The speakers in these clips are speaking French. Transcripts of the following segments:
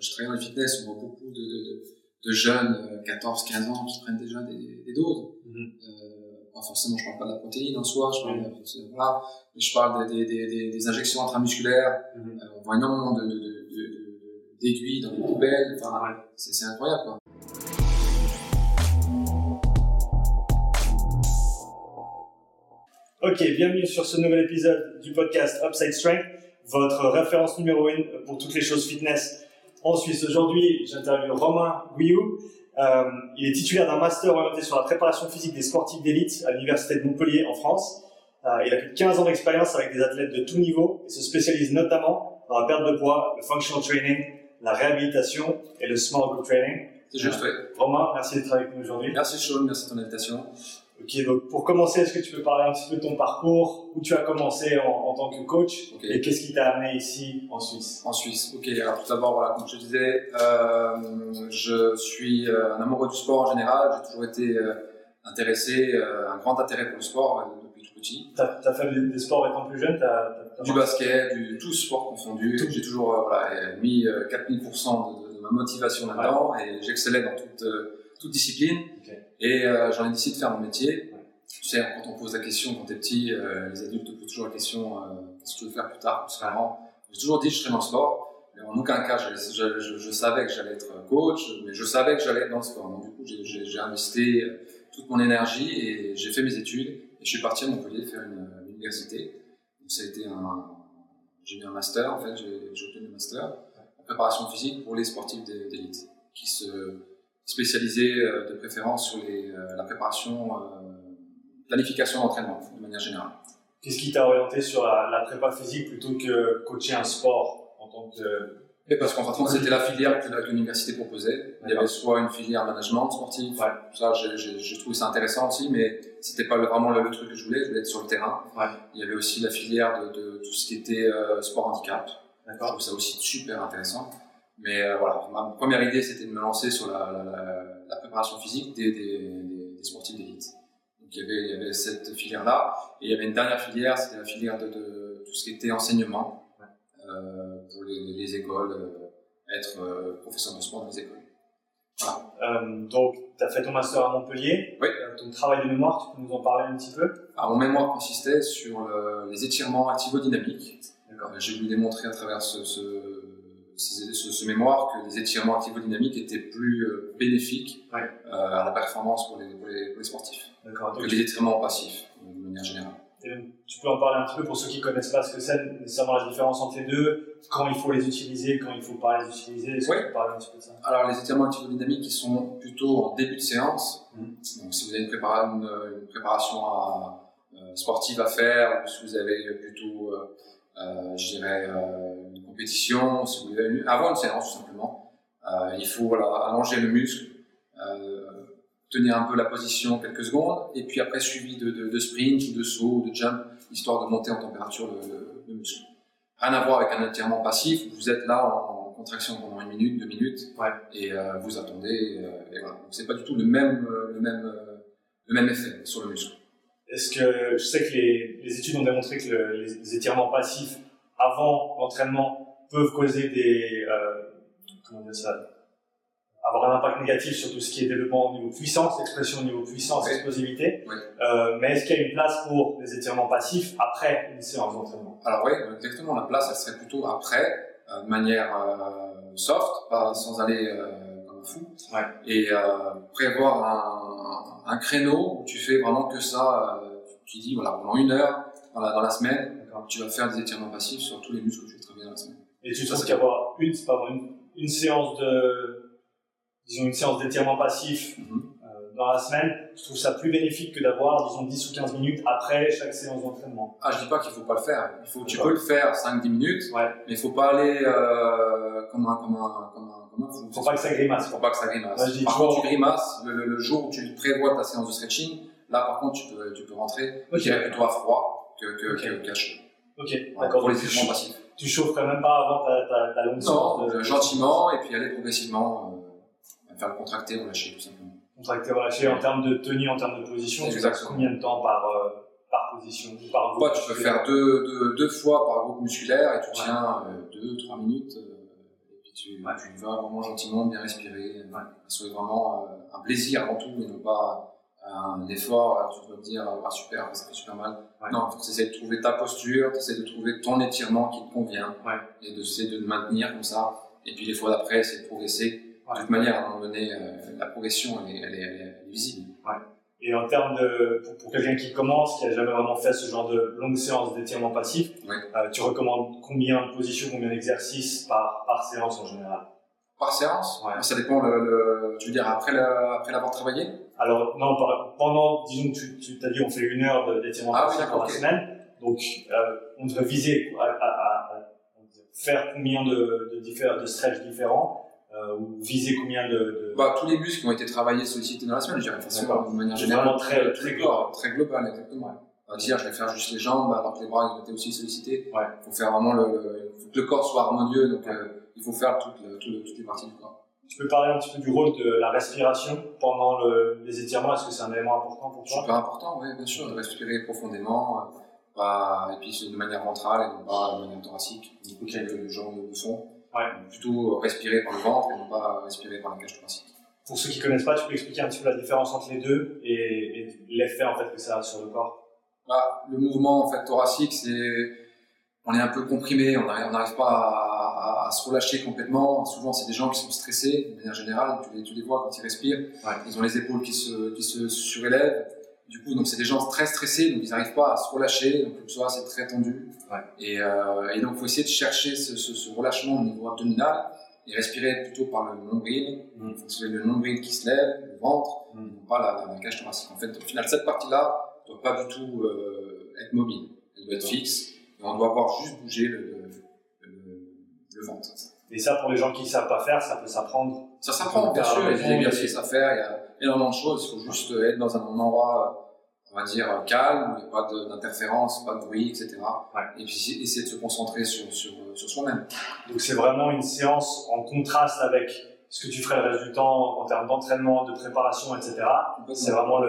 je travaille dans le fitness, on voit beaucoup de, de, de jeunes, 14, 15 ans, qui prennent déjà des, des doses. Mm pas forcément, je parle pas de la protéine en soi, je parle, voilà, mais je parle des, des, des, des injections intramusculaires. Mm -hmm. on voit énormément de, d'aiguilles dans les poubelles. Enfin, ouais. c'est incroyable, quoi. Ok, bienvenue sur ce nouvel épisode du podcast Upside Strength, votre référence numéro une pour toutes les choses fitness en Suisse. Aujourd'hui, j'interviewe Romain Gouillou. Euh, il est titulaire d'un master orienté sur la préparation physique des sportifs d'élite à l'Université de Montpellier en France. Euh, il a plus de 15 ans d'expérience avec des athlètes de tout niveau et se spécialise notamment dans la perte de poids, le functional training, la réhabilitation et le small group training. C'est juste, oui. Romain, merci d'être avec nous aujourd'hui. Merci Sean, merci de ton invitation. Ok, donc pour commencer, est-ce que tu peux parler un petit peu de ton parcours, où tu as commencé en, en tant que coach okay. et qu'est-ce qui t'a amené ici en Suisse? En Suisse, ok. Alors tout d'abord, voilà, comme je te disais, euh, je suis euh, un amoureux du sport en général. J'ai toujours été euh, intéressé, euh, un grand intérêt pour le sport depuis tout petit. T'as as fait des, sports étant plus jeune as, as Du basket, du tout sport confondu. J'ai toujours voilà, mis 4000% de, de, de, ma motivation là-dedans ouais. et j'excellais dans toute toute discipline. Okay. Et euh, j'en ai décidé de faire mon métier. Tu sais, quand on pose la question quand t'es petit, euh, les adultes te posent toujours la question euh, qu'est-ce que tu veux faire plus tard Vraiment, j'ai toujours dit je serai dans le sport. Mais en aucun cas, je, je, je, je savais que j'allais être coach, mais je savais que j'allais être dans le sport. Donc du coup, j'ai investi toute mon énergie et j'ai fait mes études. Et je suis parti à Montpellier faire une, une université. Donc ça a été un, j'ai eu un master en fait, j'ai obtenu un master en préparation physique pour les sportifs d'élite qui se spécialisé euh, de préférence sur les, euh, la préparation, euh, planification d'entraînement de manière générale. Qu'est-ce qui t'a orienté sur la, la, prépa physique plutôt que coacher un sport en tant que et parce qu'en fait, c'était la filière que l'université proposait. Il y avait soit une filière management sportif, ouais. ça j'ai trouvé ça intéressant aussi, mais c'était pas vraiment le, le, truc que je voulais, je voulais être sur le terrain. Ouais. Il y avait aussi la filière de, de tout ce qui était euh, sport handicap. Je trouve ça aussi super intéressant. Mais euh, voilà, ma première idée, c'était de me lancer sur la, la, la, la préparation physique des, des, des sportifs d'élite. Donc il y, avait, il y avait cette filière-là, et il y avait une dernière filière, c'était la filière de, de, tout ce qui était enseignement euh, pour les, les écoles, euh, être professeur de sport dans les écoles. Voilà. Donc, tu as fait ton master à Montpellier. Oui. ton travail de mémoire, tu peux nous en parler un petit peu? Alors, Mon mémoire consistait sur le, les étirements activo-dynamiques. J'ai voulu démontrer à travers ce, ce ce, ce, mémoire que les étirements activo-dynamiques étaient plus euh, bénéfiques ouais. euh, à la performance pour les, pour les, pour les sportifs que les étirements passifs, de manière générale. Et tu peux en parler un petit peu pour ceux qui connaissent pas ce que c'est, nécessairement la différence entre les deux, quand il faut les utiliser, quand il faut pas les utiliser. Est-ce oui. que tu un petit peu de ça? Alors les étirements activo-dynamiques, ils sont plutôt en début de séance. Mmh. Donc si vous avez une, prépara une, une préparation à, euh, sportive à faire, ou si vous avez plutôt euh, je dirais, euh, une compétition, si vous voulez, avant une séance tout simplement. Euh, il faut voilà, allonger le muscle, tenir un peu la position quelques secondes, et puis après suivi de, de, de sprint ou de saut ou de jump, histoire de monter en température le, le, le, muscle. Rien à voir avec un étirement passif, vous êtes là en, en contraction pendant une minute, deux minutes, ouais. et euh, vous attendez, et, et voilà. Donc c'est pas du tout le même, le même, le même effet sur le muscle. Est-ce que je sais que les, les, études ont démontré que le, les, les, étirements passifs avant l'entraînement peuvent causer des euh, comment dire ça avoir un impact négatif sur tout ce qui est développement au niveau puissance, expression au niveau puissance, explosivité. Oui. Euh, mais est-ce qu'il y a une place pour les étirements passifs après une séance d'entraînement? Alors oui, exactement. La place, elle serait plutôt après, euh, de manière euh, soft, pas sans aller comme un fou, ouais. et prévoir un, un, créneau où tu fais vraiment que ça. Tu dis voilà pendant une heure dans la, dans la semaine, tu vas faire des étirements passifs sur tous les muscles que tu veux travailler dans la semaine. Et tu trouves qu'avoir une, une, une séance de disons une séance d'étirement passif mm -hmm. euh, dans la semaine, je trouve ça plus bénéfique que d'avoir, disons, 10 ou 15 minutes après chaque séance d'entraînement. Ah, je dis pas qu'il faut pas le faire. Il faut, tu peux le faire 5-10 minutes, ouais. mais il faut pas aller euh, comme un, comme un, comme un, faut, faut pas que ça grimace. Faut pas que ça grimace. Par contre, tu grimaces le, jour où tu prévois ta séance de stretching. Là, par contre, tu peux, tu peux rentrer. Okay. Je dirais plutôt à froid que, que, okay. que, chaud. Ok, ouais, d'accord. Pour les étirements passifs. Tu chaufferais même pas avant ta, ta, ta longue Non, de... gentiment, et puis aller progressivement. Euh, faire le contracter ou lâcher tout simplement. Contracter ou lâcher en termes de tenue, en termes de position, tu fais combien de temps par, euh, par position ou par groupe ouais, Tu peux faire deux, deux, deux fois par groupe musculaire et tu tiens euh, deux, trois minutes euh, et puis tu, vas vraiment gentiment, bien respirer. Ouais. Soit vraiment un plaisir avant tout et non pas un effort, tu dois te dire, ah, super, ça fait super mal. Non, il faut essayer de trouver ta posture, essayer de trouver ton étirement qui te convient et d'essayer de te maintenir comme ça. Et puis les fois d'après, c'est de progresser. De toute manière, à un moment donné, euh, la progression, elle est, elle est, elle est visible. Et en termes de, pour, quelqu'un qui commence, qui a jamais vraiment fait ce genre de longue séance d'étirement passif, euh, tu recommandes combien de positions, combien d'exercices par, par séance en général? Par séance Ça dépend, le, tu veux dire après l'avoir après travaillé? Alors, non, pendant, disons que tu, tu t'as dit on fait une heure d'étirement ah, passif par semaine, donc euh, on devrait viser à, à, à, faire combien de, de, de stretch différents euh, ou viser combien de, de... Bah, tous les muscles qui ont été travaillés, sollicités dans la semaine, je dirais, de manière générale, très, très, global. très global, exactement. Ouais. Dire, je vais faire juste les jambes, alors que les bras ils ont été aussi sollicités. Ouais. Il faut faire vraiment le, faut que le corps soit harmonieux, donc euh, il faut faire toutes, toutes les parties du corps. Tu peux parler un petit peu du rôle de la respiration pendant le, les étirements? Est-ce que c'est un élément important pour toi? Super important, oui, bien sûr, de respirer profondément, euh, et puis de manière ventrale et non pas de manière thoracique, du coup, le jambes de fond. Ouais. Plutôt respirer par le ventre et non pas respirer par la cage thoracique. Pour ceux qui connaissent pas, tu peux expliquer un petit peu la différence entre les deux et, l'effet en fait que ça a sur le corps? Bah, Le mouvement en fait thoracique, c'est on est un peu comprimé, on n'arrive pas à, à, se relâcher complètement. Souvent, c'est des gens qui sont stressés, de manière générale, tu les, tu les vois quand ils respirent, ouais. ils ont les épaules qui se, qui se surélèvent, du coup, donc c'est des gens très stressés, donc ils n'arrivent pas à se relâcher, donc tout ça c'est très tendu. Ouais. Et, euh, et, donc il faut essayer de chercher ce, ce, ce, relâchement au niveau abdominal et respirer plutôt par le nombril. Mm. Il faut que le nombril qui se lève, le ventre, mm. pas la, la, cage thoracique. En fait, au final, cette partie-là ne doit pas du tout euh, être mobile, elle doit être fixe, et on doit voir juste bouger le, le, le, ventre. Et ça, pour les gens qui ne savent pas faire, ça peut s'apprendre Ça s'apprend, bien sûr, il y a des exercices à faire, il y a énormément de choses. Il faut juste être dans un endroit, on va dire, calme, où il n'y a pas d'interférence, pas de bruit, etc. Et puis essayer de se concentrer sur, sur, sur soi-même. Donc c'est vraiment une séance en contraste avec ce que tu ferais le reste du temps en termes d'entraînement, de préparation, etc. C'est vraiment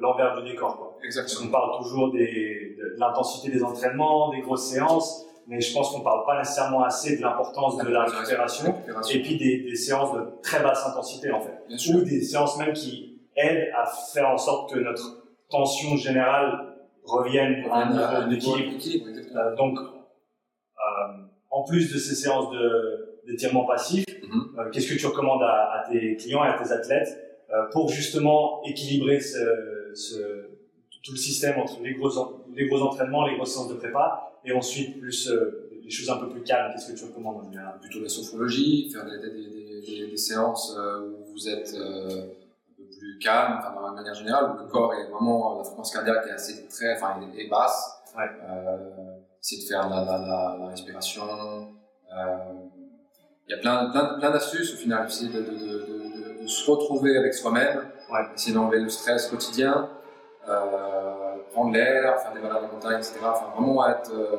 l'envers du décor. Quoi. Exactement. On parle toujours des, de l'intensité des entraînements, des grosses séances, mais je pense qu'on ne parle pas nécessairement assez de l'importance de la récupération, et puis des, des, séances de très basse intensité en fait, ou des séances même qui aident à faire en sorte que notre tension générale revienne à un niveau d'équilibre. Euh, donc, euh, en plus de ces séances d'étirement passif, mm-hmm. euh, qu'est-ce que tu recommandes à, à, tes clients et à tes athlètes euh, pour justement équilibrer ce, ce, tout le système entre les gros, les gros entraînements, les grosses séances de prépa et ensuite, plus euh, des choses un peu plus calmes, qu'est-ce que tu recommandes? En général Plutôt la sophrologie, faire des, des, des, des séances où vous êtes un peu plus calme, enfin, la manière générale, où le corps est vraiment, la fréquence cardiaque est assez très, enfin, est, basse. Ouais. Euh, c'est de faire la, la, la, la respiration. Il y a plein, plein, plein d'astuces au final, c'est de, de, de, de, se retrouver avec soi-même, ouais. essayer d'enlever le stress quotidien. Euh, prendre l'air, faire des balades en montagne, etc. Enfin, vraiment être euh,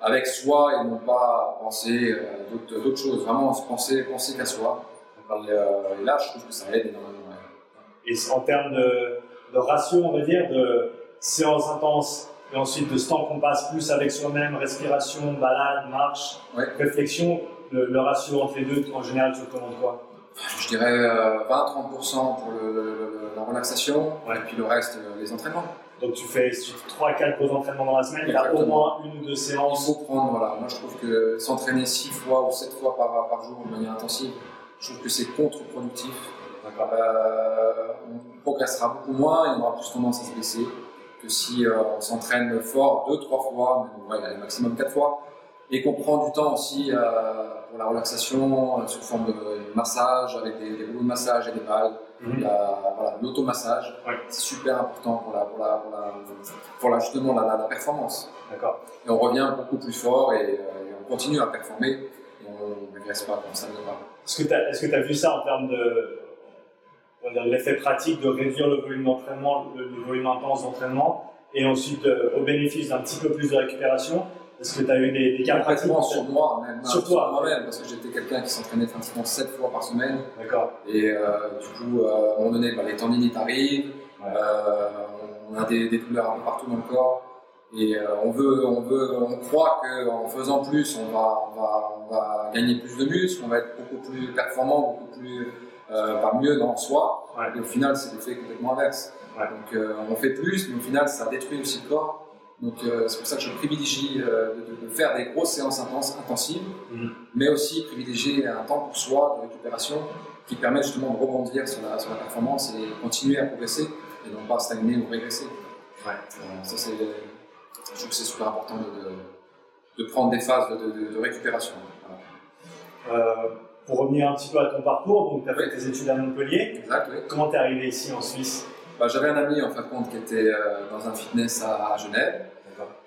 avec soi et non pas penser euh, d'autres choses. Vraiment penser, penser qu'à soi. Et, euh, et, là, je trouve que ça aide énormément. Et en termes de, ratio, on va dire, de séances intenses et ensuite de ce temps qu'on passe plus avec soi-même, respiration, balade, marche, ouais. réflexion, le, le, ratio entre les deux, en général, tu recommandes quoi Je dirais 20-30% pour le, le, la relaxation ouais. et puis le reste, les entraînements. Donc tu fais 3-4 gros entraînements dans la semaine, il y a au moins une ou deux séances. Il faut prendre, voilà. Moi je trouve que s'entraîner 6 fois ou 7 fois par, par jour de manière intensive, je trouve que c'est contre-productif. Euh, on progressera beaucoup moins et on aura plus tendance à se blesser que si euh, on s'entraîne fort 2-3 fois, mais ouais, maximum 4 fois, et qu'on prend du temps aussi euh, pour la relaxation sous forme de massage avec des, des rouleaux de massage et des balles Mhm. L'automassage, voilà, c'est super important pour, la, pour, la, pour, la, pour la, justement la, performance. D'accord. Et on revient beaucoup plus fort et, et on continue à performer et on ne régresse pas comme ça. Est-ce que tu as, as, vu ça en termes de l'effet pratique de réduire le volume d'entraînement, le, le, volume intense d'entraînement et ensuite euh, au bénéfice d'un petit peu plus de récupération? Est-ce que tu as eu des, des cas pratiques sur moi, même. Sur toi moi-même, parce que j'étais quelqu'un qui s'entraînait pratiquement 7 fois par semaine. D'accord. Et euh, du coup, euh, à un moment donné, bah, les tendinites arrivent, ouais. euh, on a des, des, douleurs un peu partout dans le corps. Et on veut, on veut, on croit qu'en faisant plus, on va, on va, on va gagner plus de muscles, on va être beaucoup plus performant, beaucoup plus euh, mieux dans soi. Et au final, c'est l'effet complètement inverse. Donc euh, on fait plus, mais au final, ça détruit aussi le corps. Donc euh, c'est pour ça que je privilégie euh, de, de, faire des grosses séances intenses, intensives, mhm. mais aussi privilégier un temps pour soi de récupération qui permet justement de rebondir sur la, sur la performance et continuer à progresser et non pas stagner ou régresser. Ouais. ça c'est, je trouve que c'est super important de, de, prendre des phases de, récupération. pour revenir un petit peu à ton parcours, donc tu as fait tes études à Montpellier. Exact, oui. Comment tu es arrivé ici en Suisse? Bah, J'avais un ami en fin de compte qui était euh, dans un fitness à, Genève.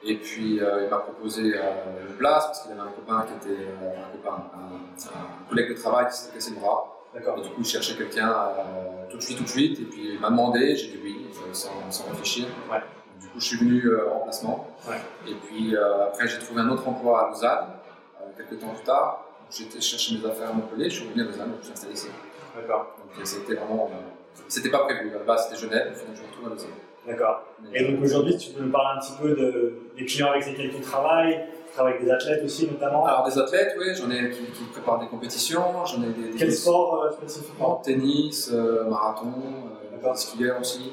Et puis euh, il m'a proposé euh, une place parce qu'il avait un copain qui était un, copain, un, collègue de travail qui s'était cassé le bras. Et du coup, il cherchait quelqu'un tout de suite, tout de suite. Et puis il m'a demandé, j'ai dit oui, sans, sans réfléchir. Ouais. Du coup, je suis venu en placement. Ouais. Et puis après, j'ai trouvé un autre emploi à Lausanne, quelques temps plus tard. J'étais chercher mes affaires à Montpellier, je suis revenu à Lausanne, je suis installé ici. D'accord. Donc c'était vraiment c'était pas prévu. Là-bas, c'était Genève, finalement, je me retrouve à Lausanne. D'accord. Et donc aujourd'hui, tu peux me parler un petit peu de, des clients avec lesquels tu travailles Tu travailles avec des athlètes aussi, notamment Alors, des athlètes, oui, j'en ai qui, qui, préparent des compétitions. J'en ai des, Quel sport euh, spécifiquement Tennis, euh, marathon, euh, skieur aussi,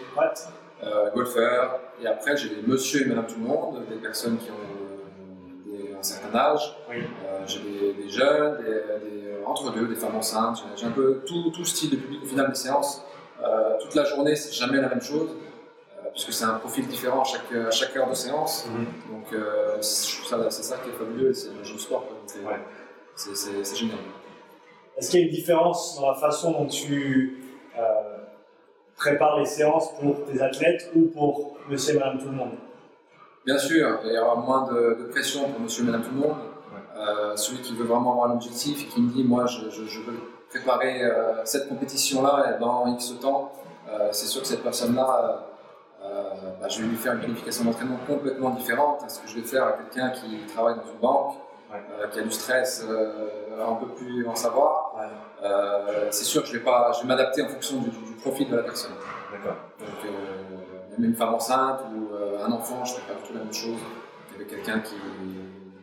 euh, golfeur. Et après, j'ai des monsieur et madame tout le monde, des personnes qui ont des, un certain âge. Oui. j'ai des, jeunes, des, entre deux, des femmes enceintes. J'ai un peu tout, tout style de public au final des séances. Euh, toute la journée, c'est jamais la même chose, euh, puisque c'est un profil différent à chaque, à chaque heure de séance. Mhm. Donc, euh, c'est ça qui est fabuleux, c'est le jeu de sport. C'est génial. Est-ce qu'il y a une différence dans la façon dont tu prépares les séances pour tes athlètes ou pour monsieur et madame tout le monde? Bien sûr, il y aura moins de, pression pour monsieur et madame tout le monde. celui qui veut vraiment avoir un objectif et qui me dit Moi, je, je, je veux préparer euh, cette compétition-là dans X temps, euh, c'est sûr que cette personne-là, euh, bah, je vais lui faire une planification d'entraînement complètement différente à ce que je vais faire à quelqu'un qui travaille dans une banque, qui a du stress un peu plus en savoir. c'est sûr que je vais, pas, je vais m'adapter en fonction du, profil de la personne. D'accord. Donc, même une femme enceinte ou un enfant, je ne fais pas du tout la même chose qu'avec quelqu'un qui,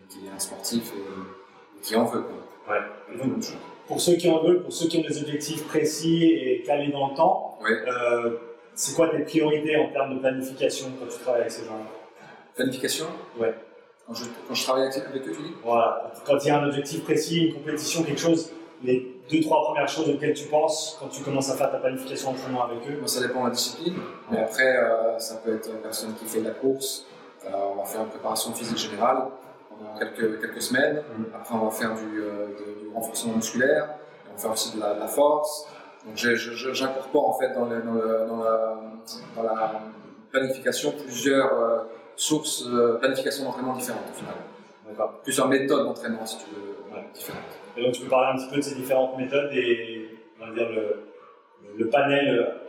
qui, est un sportif et, qui en veut. Quoi. Ouais pour ceux qui en veulent, pour ceux qui ont des objectifs précis et calés dans le temps, euh, c'est quoi tes priorités en termes de planification quand tu travailles avec ces gens-là Planification Ouais. Quand je, quand je, travaille avec, eux, tu dis Voilà. Quand il y a un objectif précis, une compétition, quelque chose, les deux, trois premières choses auxquelles tu penses quand tu commences à faire ta planification d'entraînement avec eux Moi, Ça dépend de la discipline. Mais après, euh, ça peut être une personne qui fait de la course. Euh, on va faire une préparation physique générale pendant quelques, quelques semaines. Après, on va faire du, du renforcement musculaire, on fait aussi de la, force. Donc j'incorpore en fait dans, dans, dans, la, dans, la, planification plusieurs euh, sources, euh, planification d'entraînement différentes au final. D'accord. Plusieurs méthodes d'entraînement si tu veux, différentes. Et donc tu peux parler un petit peu de ces différentes méthodes et on va dire le, le panel euh,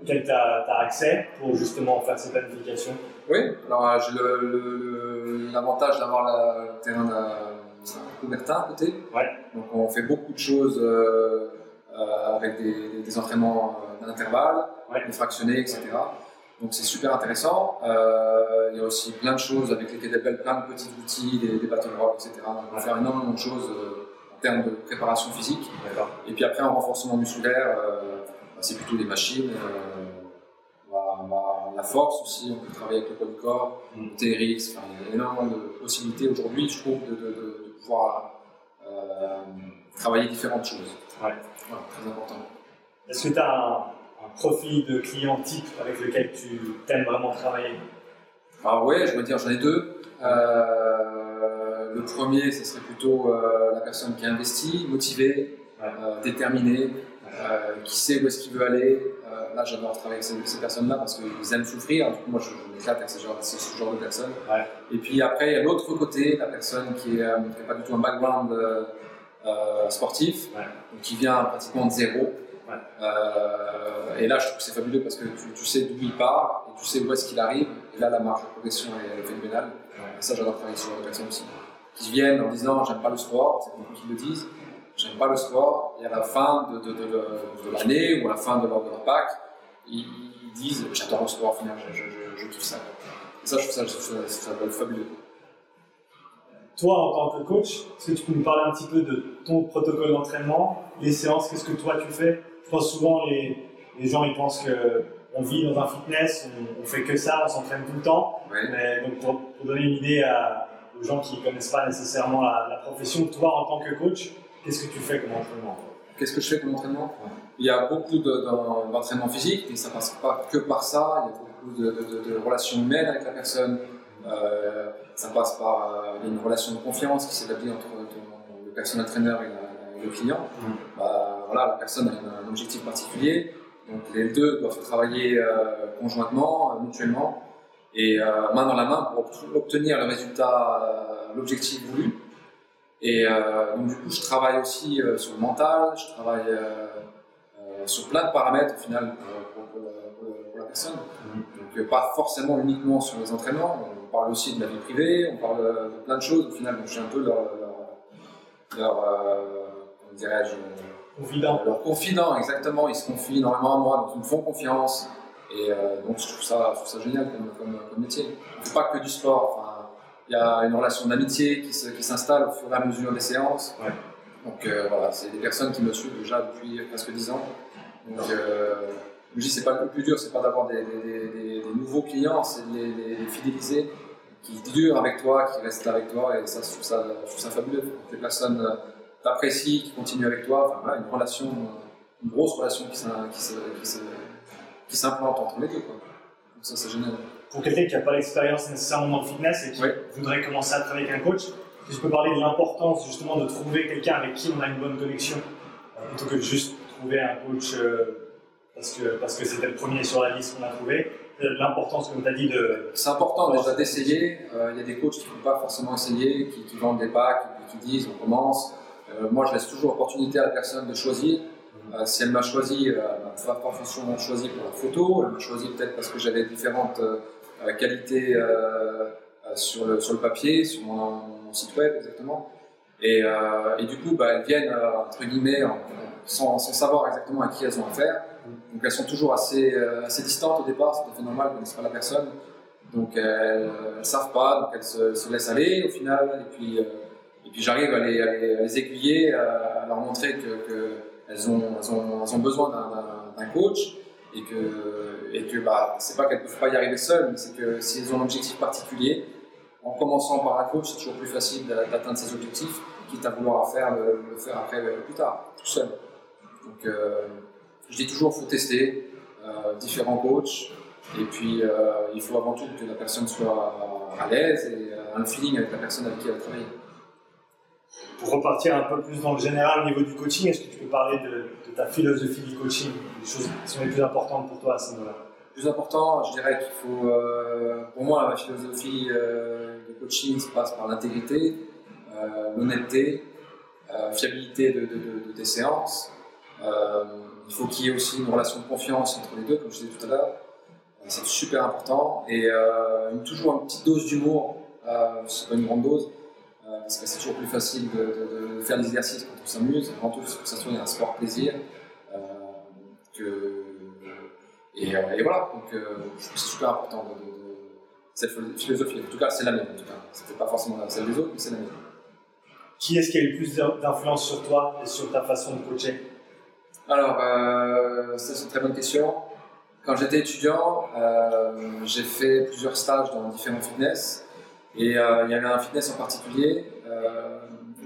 auquel tu as, as, accès pour justement faire ces planifications Oui, alors j'ai l'avantage d'avoir le terrain de Coubertin à côté. Donc on fait beaucoup de choses euh, euh, avec des, des, entraînements euh, d'intervalle, des fractionnés, etc. Donc c'est super intéressant. il y a aussi plein de choses avec les kettlebells, plein de petits outils, des, des battle rock, etc. on va faire énormément de choses en termes de préparation physique. Et puis après en renforcement musculaire, c'est plutôt des machines. la force aussi, on peut travailler avec le du corps, mm. TRX, enfin, il y a énormément de possibilités aujourd'hui, je trouve, de, de pouvoir euh, travailler différentes choses. Ouais. très important. Est-ce que tu as un, profil de client type avec lequel tu aimes vraiment travailler? Ah ouais, je veux dire, j'en ai deux. Euh, le premier, ce serait plutôt euh, la personne qui investit, motivée, déterminée, qui sait où est-ce qu'il veut aller. là, j'adore travailler avec ces, personnes-là parce qu'ils aiment souffrir. Du coup, moi, je, je m'éclate avec ce genre, ce genre de personnes. Et puis après, il y a l'autre côté, la personne qui n'a pas du tout un background euh, sportif, qui vient pratiquement de zéro. Euh, et là, je trouve que c'est fabuleux parce que tu, sais d'où il part et tu sais où est-ce qu'il arrive. Et là, la marge de progression est, phénoménale. Et ça, j'adore travailler sur les personnes aussi. Qui viennent en disant J'aime pas le sport, c'est beaucoup qui le disent. J'aime pas le sport. Et à la fin de, de, de, l'année ou à la fin de leur, de leur pack, ils, disent J'adore le sport, finalement, je, je, je, kiffe ça. ça, je trouve ça, ça, ça, va être fabuleux. Toi, en tant que coach, est-ce que tu peux nous parler un petit peu de ton protocole d'entraînement, les séances, qu'est-ce que toi tu fais? Je pense souvent les, les gens ils pensent que on vit dans un fitness, on, on fait que ça, on s'entraîne tout le temps. Mais donc pour, pour donner une idée à, aux gens qui ne connaissent pas nécessairement la, la, profession, toi en tant que coach, qu'est-ce que tu fais comme entraînement Qu'est-ce que je fais comme entraînement? Il y a beaucoup d'entraînement physique, mais ça passe pas que par ça. Il y a beaucoup de, relations humaines avec la personne. Euh, ça passe par euh, une relation de confiance qui s'établit entre le personnel trainer et, la, et le client. Mm. Bah, voilà, la personne a un, objectif particulier, donc les deux doivent travailler euh, conjointement, mutuellement, et main dans la main pour obtenir le résultat, l'objectif voulu. Et euh, donc du coup, je travaille aussi euh, sur le mental, je travaille euh, sur plein de paramètres au final pour, pour, pour, pour la personne. Donc euh, pas forcément uniquement sur les entraînements, on parle aussi de la vie privée, on parle de, plein de choses au final. Donc je suis un peu leur, leur, leur dirais-je, Confident. leur confident exactement. Ils se confient énormément à moi, donc ils me font confiance. Et donc je trouve ça, je trouve ça génial comme, comme, comme métier. Pas que du sport. Il y a une relation d'amitié qui, s'installe au fur et à mesure des séances. Ouais. Donc euh, voilà, c'est des personnes qui me suivent déjà depuis presque 10 ans. Donc euh, je dis c'est pas le plus dur, c'est pas d'avoir des, des, des, des, nouveaux clients, c'est de les, les, les, fidéliser, qui durent avec toi, qui restent avec toi, et ça je trouve ça, je trouve ça fabuleux. Des personnes euh, t'apprécient, qui continuent avec toi, enfin voilà, une relation, une grosse relation qui s'implante entre les deux. Quoi. Donc ça c'est génial pour quelqu'un qui n'a pas l'expérience nécessairement dans le fitness et qui voudrait commencer à travailler avec un coach, je peux parler de l'importance justement de trouver quelqu'un avec qui on a une bonne connexion, euh, plutôt que de juste trouver un coach euh, parce que parce que c'était le premier sur la liste qu'on a trouvé. Euh, l'importance, comme tu as dit, de. C'est important déjà d'essayer. Il y a des coachs qui ne font pas forcément essayer, qui, qui vendent des packs, qui, qui, disent on commence. moi, je laisse toujours l'opportunité à la personne de choisir. Euh, si elle m'a choisi, euh, elle m'a pas forcément choisi pour la photo, elle m'a choisi peut-être parce que j'avais différentes euh, qualités sur, le, sur le papier, sur mon, mon site web exactement. Et, et du coup, bah, elles viennent, entre guillemets, sans, sans, savoir exactement à qui elles ont affaire. Donc elles sont toujours assez, assez distantes au départ, c'est tout à fait normal, elles ne connaissent pas la personne. Donc elles ne savent pas, donc elles se, se, laissent aller au final. Et puis, et puis j'arrive à les, à, à aiguiller, à leur montrer que, que ont, elles ont, elles ont besoin d'un coach et que, et que bah, c'est pas qu'elles peuvent pas y arriver seules, mais c'est que si elles ont un objectif particulier, en commençant par un coach, c'est toujours plus facile d'atteindre ces objectifs, quitte à vouloir faire le, faire après plus tard, tout seul. Donc, euh, je dis toujours, faut tester euh, différents coachs, et puis euh, il faut avant tout que la personne soit à l'aise et un feeling avec la personne avec qui elle va travailler pour repartir un peu plus dans le général au niveau du coaching, est-ce que tu peux parler de, ta philosophie du coaching, les choses qui sont les plus importantes pour toi à ce niveau-là? Plus important, je dirais qu'il faut, euh, pour moi, ma philosophie euh, de coaching se passe par l'intégrité, euh, l'honnêteté, euh, fiabilité de, tes séances. Euh, il faut qu'il y ait aussi une relation de confiance entre les deux, comme je disais tout à l'heure. C'est super important. Et toujours une petite dose d'humour, c'est pas une grande dose, parce que c'est toujours plus facile de, de, de, faire des exercices quand on s'amuse, avant tout que ça soit un sport plaisir. Euh, que, et, euh, et, voilà, donc euh, c'est super important de, cette philosophie. En tout cas, c'est la mienne. En tout cas, c'était pas forcément celle des autres, mais c'est la mienne. Qui est-ce qui a eu le plus d'influence sur toi et sur ta façon de coacher? Alors, euh, c'est une très bonne question. Quand j'étais étudiant, j'ai fait plusieurs stages dans différents fitness. Et euh, il y avait un fitness en particulier euh,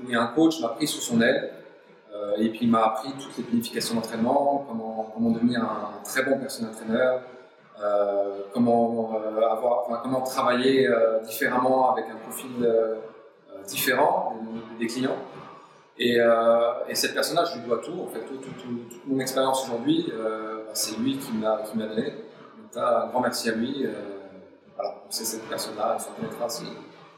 où un coach m'a pris sous son aile euh, et puis il m'a appris toutes les planifications d'entraînement, comment, comment devenir un très bon personnel trainer, comment, comment travailler différemment avec un profil différent des, clients. Et, et cette personne-là, je lui dois tout, en fait, tout, tout, tout, toute mon expérience aujourd'hui, c'est lui qui m'a donné. Donc, un grand merci à lui. C'est cette personne-là, elle s'en connaîtra si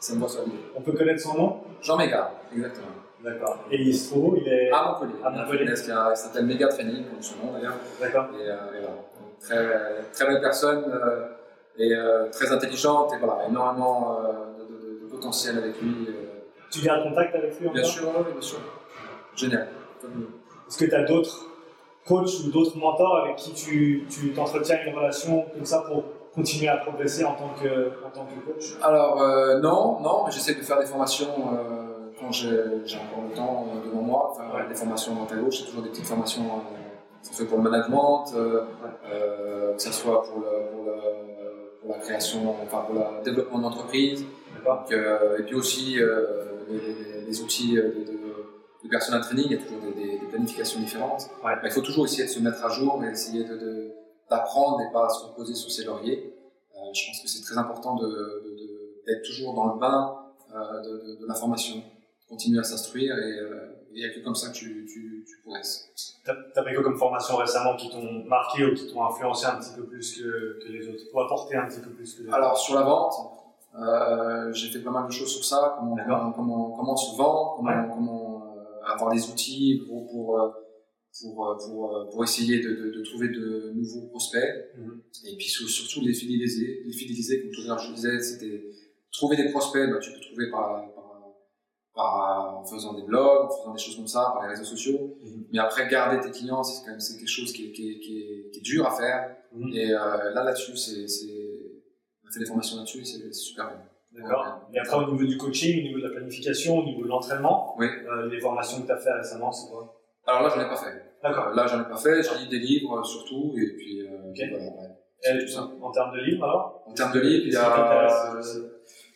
ça me voit sur la vidéo. On peut connaître son nom? Jean Méga, exactement. D'accord. Et il se trouve, il est à Montpellier. À Montpellier. Il s'appelle Méga Training, comme son nom d'ailleurs. D'accord. Et, euh, et, voilà. Très, très belle personne euh, et euh, très intelligente et voilà, énormément de, de, de, potentiel avec lui. Tu gardes contact avec lui encore? Bien sûr, oui, bien sûr. Génial. Est-ce que tu as d'autres coachs ou d'autres mentors avec qui tu t'entretiens une relation comme ça pour continuer à progresser en tant que, en tant que coach Alors, euh, non, non, j'essaie de faire des formations euh, quand j'ai encore le temps euh, devant moi, enfin, des formations ta gauche, c'est toujours des petites formations, ça fait pour le management, que ce soit pour, le, pour, le, pour, la création, enfin pour le développement d'entreprise, et puis aussi les, outils de, de, personal training, il y a toujours des, planifications différentes. Il faut toujours essayer de se mettre à jour et essayer de d'apprendre et pas se reposer sur ses lauriers. Euh, je pense que c'est très important d'être de, de, toujours dans le bain euh, de, de, l'information, continuer à s'instruire et il n'y a que comme ça que tu, tu, tu progresses. Tu as, pris quoi comme formation récemment qui t'ont marqué ou qui t'ont influencé un petit peu plus que, que, les autres, ou apporté un petit peu plus que les autres? Alors sur la vente, euh, j'ai fait pas mal de choses sur ça, comment, comment, comment, se vendre, comment, comment euh, avoir des outils pour, pour pour, euh, pour, euh, pour essayer de, de, de, trouver de nouveaux prospects mhm. et puis surtout les fidéliser. Les fidéliser, comme tout à l'heure je disais, c'était trouver des prospects, bah, tu peux trouver par, par, par, en faisant des blogs, en faisant des choses comme ça, par les réseaux sociaux. Mhm. Mais après, garder tes clients, c'est quand même c'est quelque chose qui est, qui est, qui est, qui est dur à faire. Mhm. Et euh, là, là-dessus, c'est, on a fait des formations là-dessus c'est super bien. D'accord. Et après, au niveau du coaching, au niveau de la planification, au niveau de l'entraînement, oui. euh, les formations que tu as fait récemment, c'est quoi? Alors là, j'en ai pas fait. D'accord. Là, j'en ai pas fait. Je lis des livres surtout, et puis euh, voilà. Ouais. tout ça. En termes de livres, alors? En termes de livres, il y a.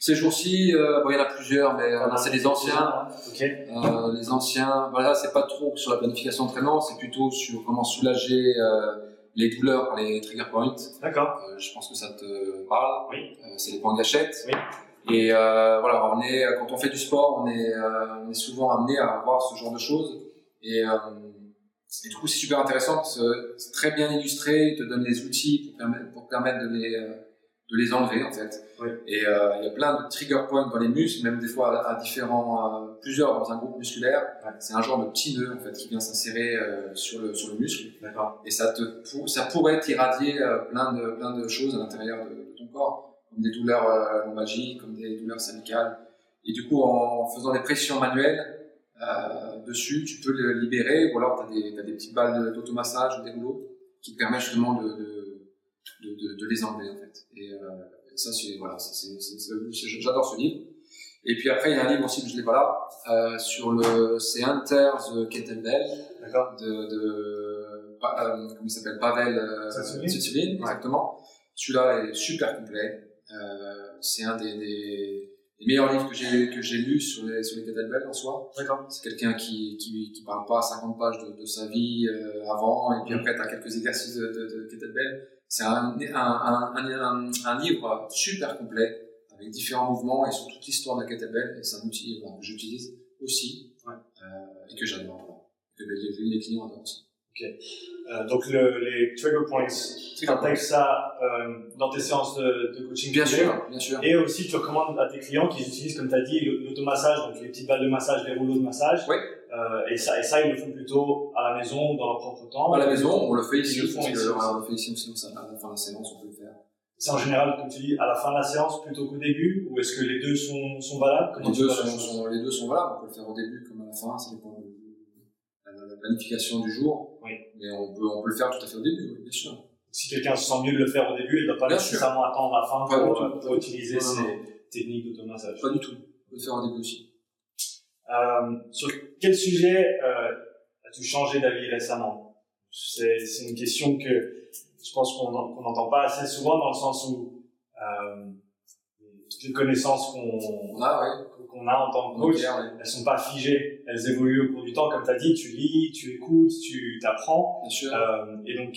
Ces jours-ci, euh, bon, il y en a plusieurs, mais euh, c'est les anciens. Okay. Euh, les anciens, voilà, c'est pas trop sur la planification d'entraînement, c'est plutôt sur comment soulager euh, les douleurs par les trigger points. D'accord. Euh, je pense que ça te parle. Oui. c'est les points gâchettes. Oui. Et voilà, on est, quand on fait du sport, on est, on est souvent amené à voir ce genre de choses. Et, euh, et du coup, c'est super intéressant c'est très bien illustré, il te donne les outils pour permettre, pour permettre de les, euh, de les enlever en fait. Oui. Et euh, il y a plein de trigger points dans les muscles, même des fois à, différents, plusieurs dans un groupe musculaire. C'est un genre de petit nœud en fait qui vient s'insérer euh, sur le sur le muscle. Et ça te ça pourrait t'irradier plein de plein de choses à l'intérieur de, de, ton corps, comme des douleurs lombalgiques, comme des douleurs cervicales. Et du coup, en faisant des pressions manuelles, euh, dessus, tu peux le libérer, ou alors tu as des, as des petites balles d'automassage ou des rouleaux qui te permettent justement de, de, de, de, les enlever en fait. Et, euh, ça, c'est voilà, j'adore ce livre. Et puis après, il y a un livre aussi que je l'ai pas là, euh, sur le, c'est Hunter the Kettlebell, de, de euh, comment il s'appelle, Pavel euh, exactement. Celui-là est super complet. Euh, c'est un des, des les meilleurs livres que j'ai que j'ai lus sur les sur les kettlebells en soi. D'accord. C'est quelqu'un qui, qui qui parle pas 50 pages de, de sa vie euh, avant et puis après tu as quelques exercices de, de, de kettlebell. C'est un un, un, un, un, livre super complet avec différents mouvements et sur toute l'histoire de la kettlebell et c'est un outil que j'utilise aussi ouais. euh, et que j'adore que les, les clients adorent aussi. Euh, donc le, les trigger points, tu intègres ça euh, dans tes séances de, de coaching Bien sûr, bien sûr. Et aussi tu recommandes à tes clients qu'ils utilisent, comme tu as dit, l'automassage, donc les petites balles de massage, les rouleaux de massage. Oui. Euh, et, ça, et ça, ils le font plutôt à la maison, dans leur propre temps. À la maison, on le fait ici. Ils le font ici. On le fait ici aussi, à la fin de la séance, on peut le faire. C'est en général, comme tu dis, à la fin de la séance plutôt qu'au début, ou est-ce que les deux sont, sont valables? Les deux sont, sont, les deux sont valables. On peut le faire au début comme à la fin, ça dépend la planification du jour. Oui. Mais on peut, on peut le faire tout à fait au début, oui, bien sûr. Si quelqu'un se sent mieux de le faire au début, il ne doit pas nécessairement attendre la fin pour, pour, utiliser ces techniques d'automassage. Pas du tout. On peut le faire au début aussi. Euh, sur quel sujet euh, as-tu changé d'avis récemment? C'est une question que je pense qu'on n'entend pas assez souvent dans le sens où euh, toutes les connaissances qu'on a, ouais qu'on a en tant que coach, elles sont pas figées, elles évoluent au cours du temps, comme tu as dit, tu lis, tu écoutes, tu t'apprends. Euh, et donc,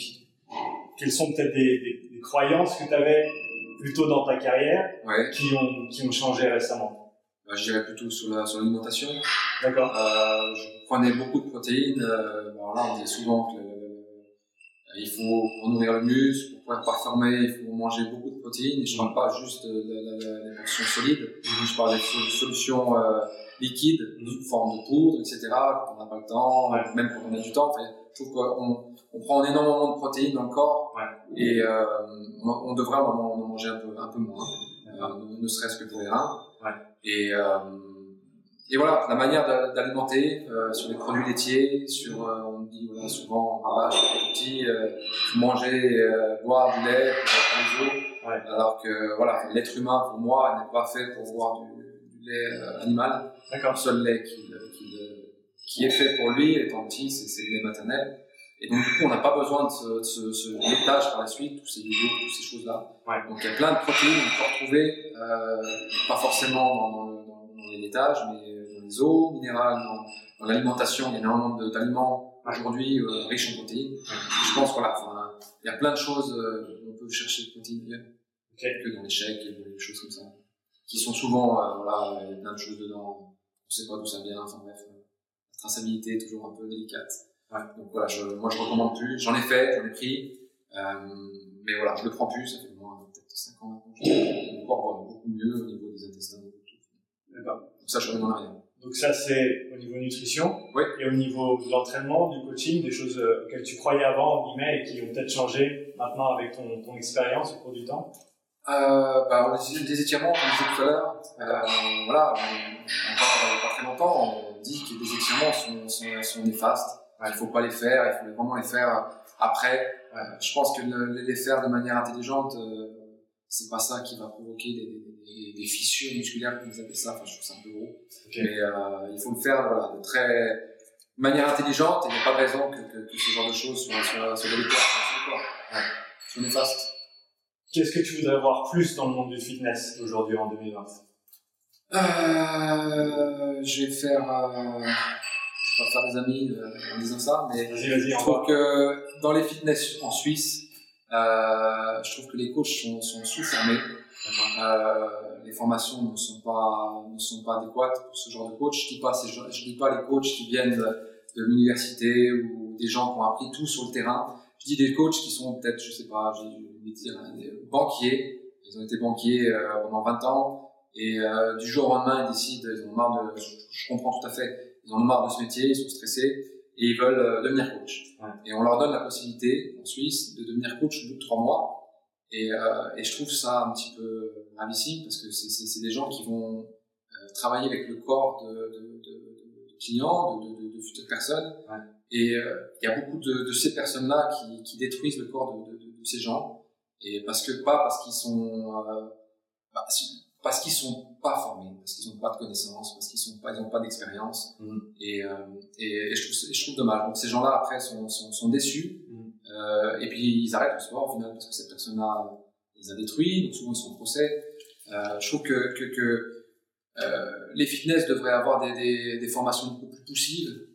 quelles sont peut-être des, des, des, croyances que tu avais plutôt dans ta carrière ouais. qui, ont, qui ont changé récemment? Bah, Je dirais plutôt sur l'alimentation. Sur D'accord. Euh, je prenais beaucoup de protéines. Euh, bon, là, on dit souvent que il faut nourrir le muscle, pour pouvoir performer, il faut manger beaucoup de protéines. Je parle pas juste des portions solides, je parle des solutions euh, liquides, sous forme de poudre, etc. Quand on n'a pas le temps, même quand on a du temps. Enfin, je trouve qu'on on prend énormément de protéines dans le corps ouais. et euh, on, on, devrait en, manger un peu, un peu moins, euh, ne serait-ce que pour les reins. Et et voilà, la manière d'alimenter euh, sur les produits laitiers, sur, euh, on dit voilà, souvent, les petits, euh, manger, euh, boire du lait, pour les os. Alors que voilà, l'être humain pour moi n'est pas fait pour boire du, lait animal. Le seul lait qui, qui, est fait pour lui étant petit, c'est le lait maternel. Et donc, du coup, on n'a pas besoin de ce, ce, ce, laitage par la suite, tous ces vidéos, toutes ces choses-là. Donc, il y a plein de protéines qu'on peut retrouver, pas forcément dans, dans, dans, les laitages, mais les eaux minérales, dans, dans l'alimentation. Il y a énormément d'aliments aujourd'hui euh, riches en protéines. je pense, voilà, enfin, il y a plein de choses euh, on peut chercher des protéines bien, que dans les chèques et des choses comme ça, qui sont souvent, euh, voilà, il y a plein de choses dedans. On ne sait pas d'où ça vient, enfin bref, la traçabilité est toujours un peu délicate. Ouais. Donc voilà, je, moi je recommande plus. J'en ai fait, j'en ai pris, euh, mais voilà, je le prends plus. Ça fait moins peut-être 5 ans maintenant. Mon corps va beaucoup mieux au niveau des intestins. D'accord. Donc ça, je recommande rien. Donc ça, c'est au niveau nutrition. Oui. Et au niveau de l'entraînement, du coaching, des choses euh, auxquelles tu croyais avant, en guillemets, et qui ont peut-être changé maintenant avec ton, ton expérience au cours du temps? Euh, bah, des étirements, comme je disais tout à l'heure. Euh, voilà, on, parle pas très longtemps, on dit que les étirements sont, sont, sont néfastes il faut pas les faire, il faut vraiment les faire après. je pense que les faire de manière intelligente, euh, c'est pas ça qui va provoquer des, des, fissures musculaires, comme ils appellent ça. Enfin, je trouve ça un peu gros. Mais euh, il faut le faire voilà, de très manière intelligente et il n'y a pas de raison que, que, ce genre de choses soient, délétères sur le Soient néfastes. Qu'est-ce que tu voudrais voir plus dans le monde du fitness aujourd'hui en 2020 euh, Je vais faire. Euh, je vais pas faire des amis euh, en disant ça, mais je trouve que dans les fitness en Suisse, euh, je trouve que les coachs sont, sont sous-formés. Euh, les formations ne sont pas ne sont pas adéquates pour ce genre de coach. Je dis pas je dis pas les coachs qui viennent de, l'université ou des gens qui ont appris tout sur le terrain. Je dis des coachs qui sont peut-être je sais pas, je vais dire des banquiers. Ils ont été banquiers euh, pendant 20 ans et euh, du jour au lendemain ils décident ils ont marre de je, je comprends tout à fait ils ont marre de ce métier, ils sont stressés et ils veulent euh, devenir coach. Et on leur donne la possibilité en Suisse de devenir coach au bout de trois mois. Et, euh, et je trouve ça un petit peu gravissime parce que c'est des gens qui vont euh, travailler avec le corps de, de, de, de clients, de, de, futures personnes. Et euh, il y a beaucoup de, ces personnes-là qui, qui, détruisent le corps de, ces gens. Et parce que pas parce qu'ils sont euh, bah, parce qu'ils sont pas formés, parce qu'ils n'ont pas de connaissances, parce qu'ils sont pas, ils n'ont pas d'expérience. Mm. Et, euh, et, je, trouve, je trouve dommage. Donc ces gens-là après sont, sont, sont déçus. Euh, et puis ils arrêtent le sport au final parce que cette personne-là les a détruits. Donc souvent ils sont en procès. Euh, je trouve que, que, que euh, les fitness devraient avoir des, des, des formations beaucoup plus poussives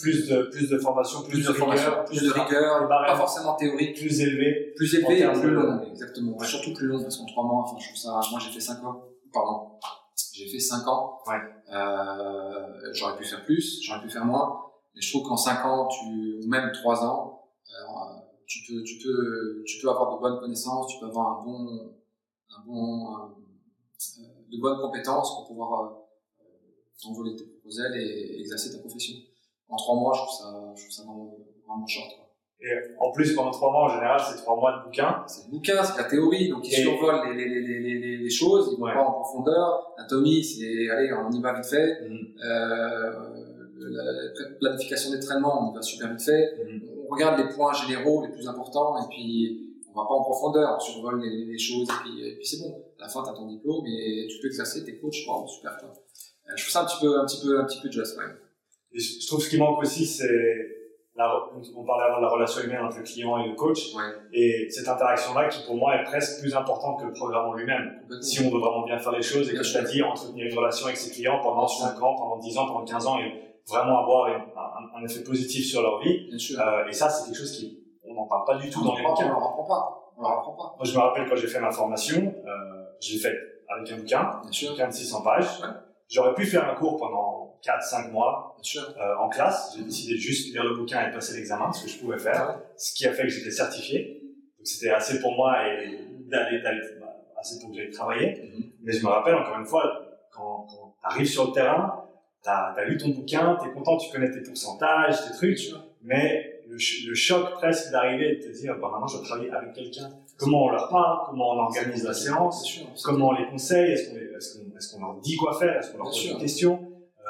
plus de plus de formation, plus, de, rigueur, plus de rigueur, pas forcément théorique, plus élevé, plus élevé, plus long, exactement. Surtout plus long parce qu'en trois mois, enfin je trouve ça. Moi j'ai fait cinq ans, pardon, j'ai fait cinq ans. Ouais. Euh, j'aurais pu faire plus, j'aurais pu faire moins, mais je trouve qu'en cinq ans, tu ou même trois ans, euh, tu peux tu peux tu peux avoir de bonnes connaissances, tu peux avoir un bon un bon euh, de bonnes compétences pour pouvoir euh, t'envoler tes proposals et exercer ta profession en trois mois, je trouve ça, je trouve ça vraiment, vraiment short. Quoi. Et en plus, pendant trois mois, en général, c'est trois mois de bouquin. C'est le bouquin, c'est la théorie, donc ils survolent les, les, les, les, les, choses, ils vont pas en profondeur. L'anatomie, c'est, allez, on y va vite fait. Mm. Euh, la planification des traitements, on y va super vite fait. Mm. On regarde les points généraux les plus importants, et puis on va pas en profondeur, on survole les, les choses, et puis, et puis c'est bon. À la fin, tu as ton diplôme, et tu peux exercer tes coachs, wow, super. Quoi. Euh, je trouve ça un petit peu, un petit peu, un petit peu just je trouve ce qui manque aussi, c'est on parlait avant de la relation humaine entre le client et le coach, et cette interaction-là qui pour moi est presque plus importante que le programme en lui-même. Si on veut vraiment bien faire les choses et que je t'ai dit, entretenir une relation avec ses clients pendant 5 ans, pendant 10 ans, pendant 15 ans, et vraiment avoir un, effet positif sur leur vie. Euh, et ça, c'est quelque chose qui, on n'en parle pas du tout dans les bouquins. On n'en apprend pas. On apprend pas. Moi, je me rappelle quand j'ai fait ma formation, euh, j'ai fait avec un bouquin, un bouquin de 600 pages. J'aurais pu faire un cours pendant 4-5 mois euh, en classe. J'ai décidé de juste lire le bouquin et passer l'examen, ce que je pouvais faire, ce qui a fait que j'étais certifié. Donc c'était assez pour moi et d'aller, bah, assez pour que j'aille travailler. Mm-hmm. Mais je me rappelle encore une fois, quand, quand tu arrives sur le terrain, tu as, lu ton bouquin, tu es content, tu connais tes pourcentages, tes trucs, mais le, le choc presque d'arriver et de te dire, bah, maintenant je dois travailler avec quelqu'un. Comment on leur parle, comment on organise la séance, comment on les conseille, est-ce qu'on est-ce qu'on leur dit quoi faire, est-ce qu'on leur pose des questions.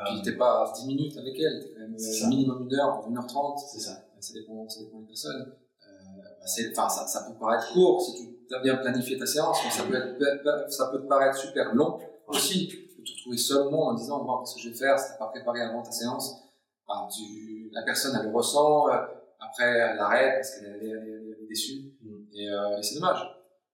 Puis euh, t'es pas 10 minutes avec elle, t'es quand même minimum une heure, une heure trente. C'est ça. Ça dépend, ça dépend des personnes. Euh, bah, enfin, ça, ça, peut paraître court si tu as bien planifié ta séance, mais ça peut, être, ça peut te paraître super long aussi. Peux te retrouver seul au monde en disant, bon, qu'est-ce que je vais faire si tu pas préparé avant ta séance? Tu, la personne, elle le ressent, euh, après, elle arrête parce qu'elle est, déçue. Mm. Euh, et, c'est dommage.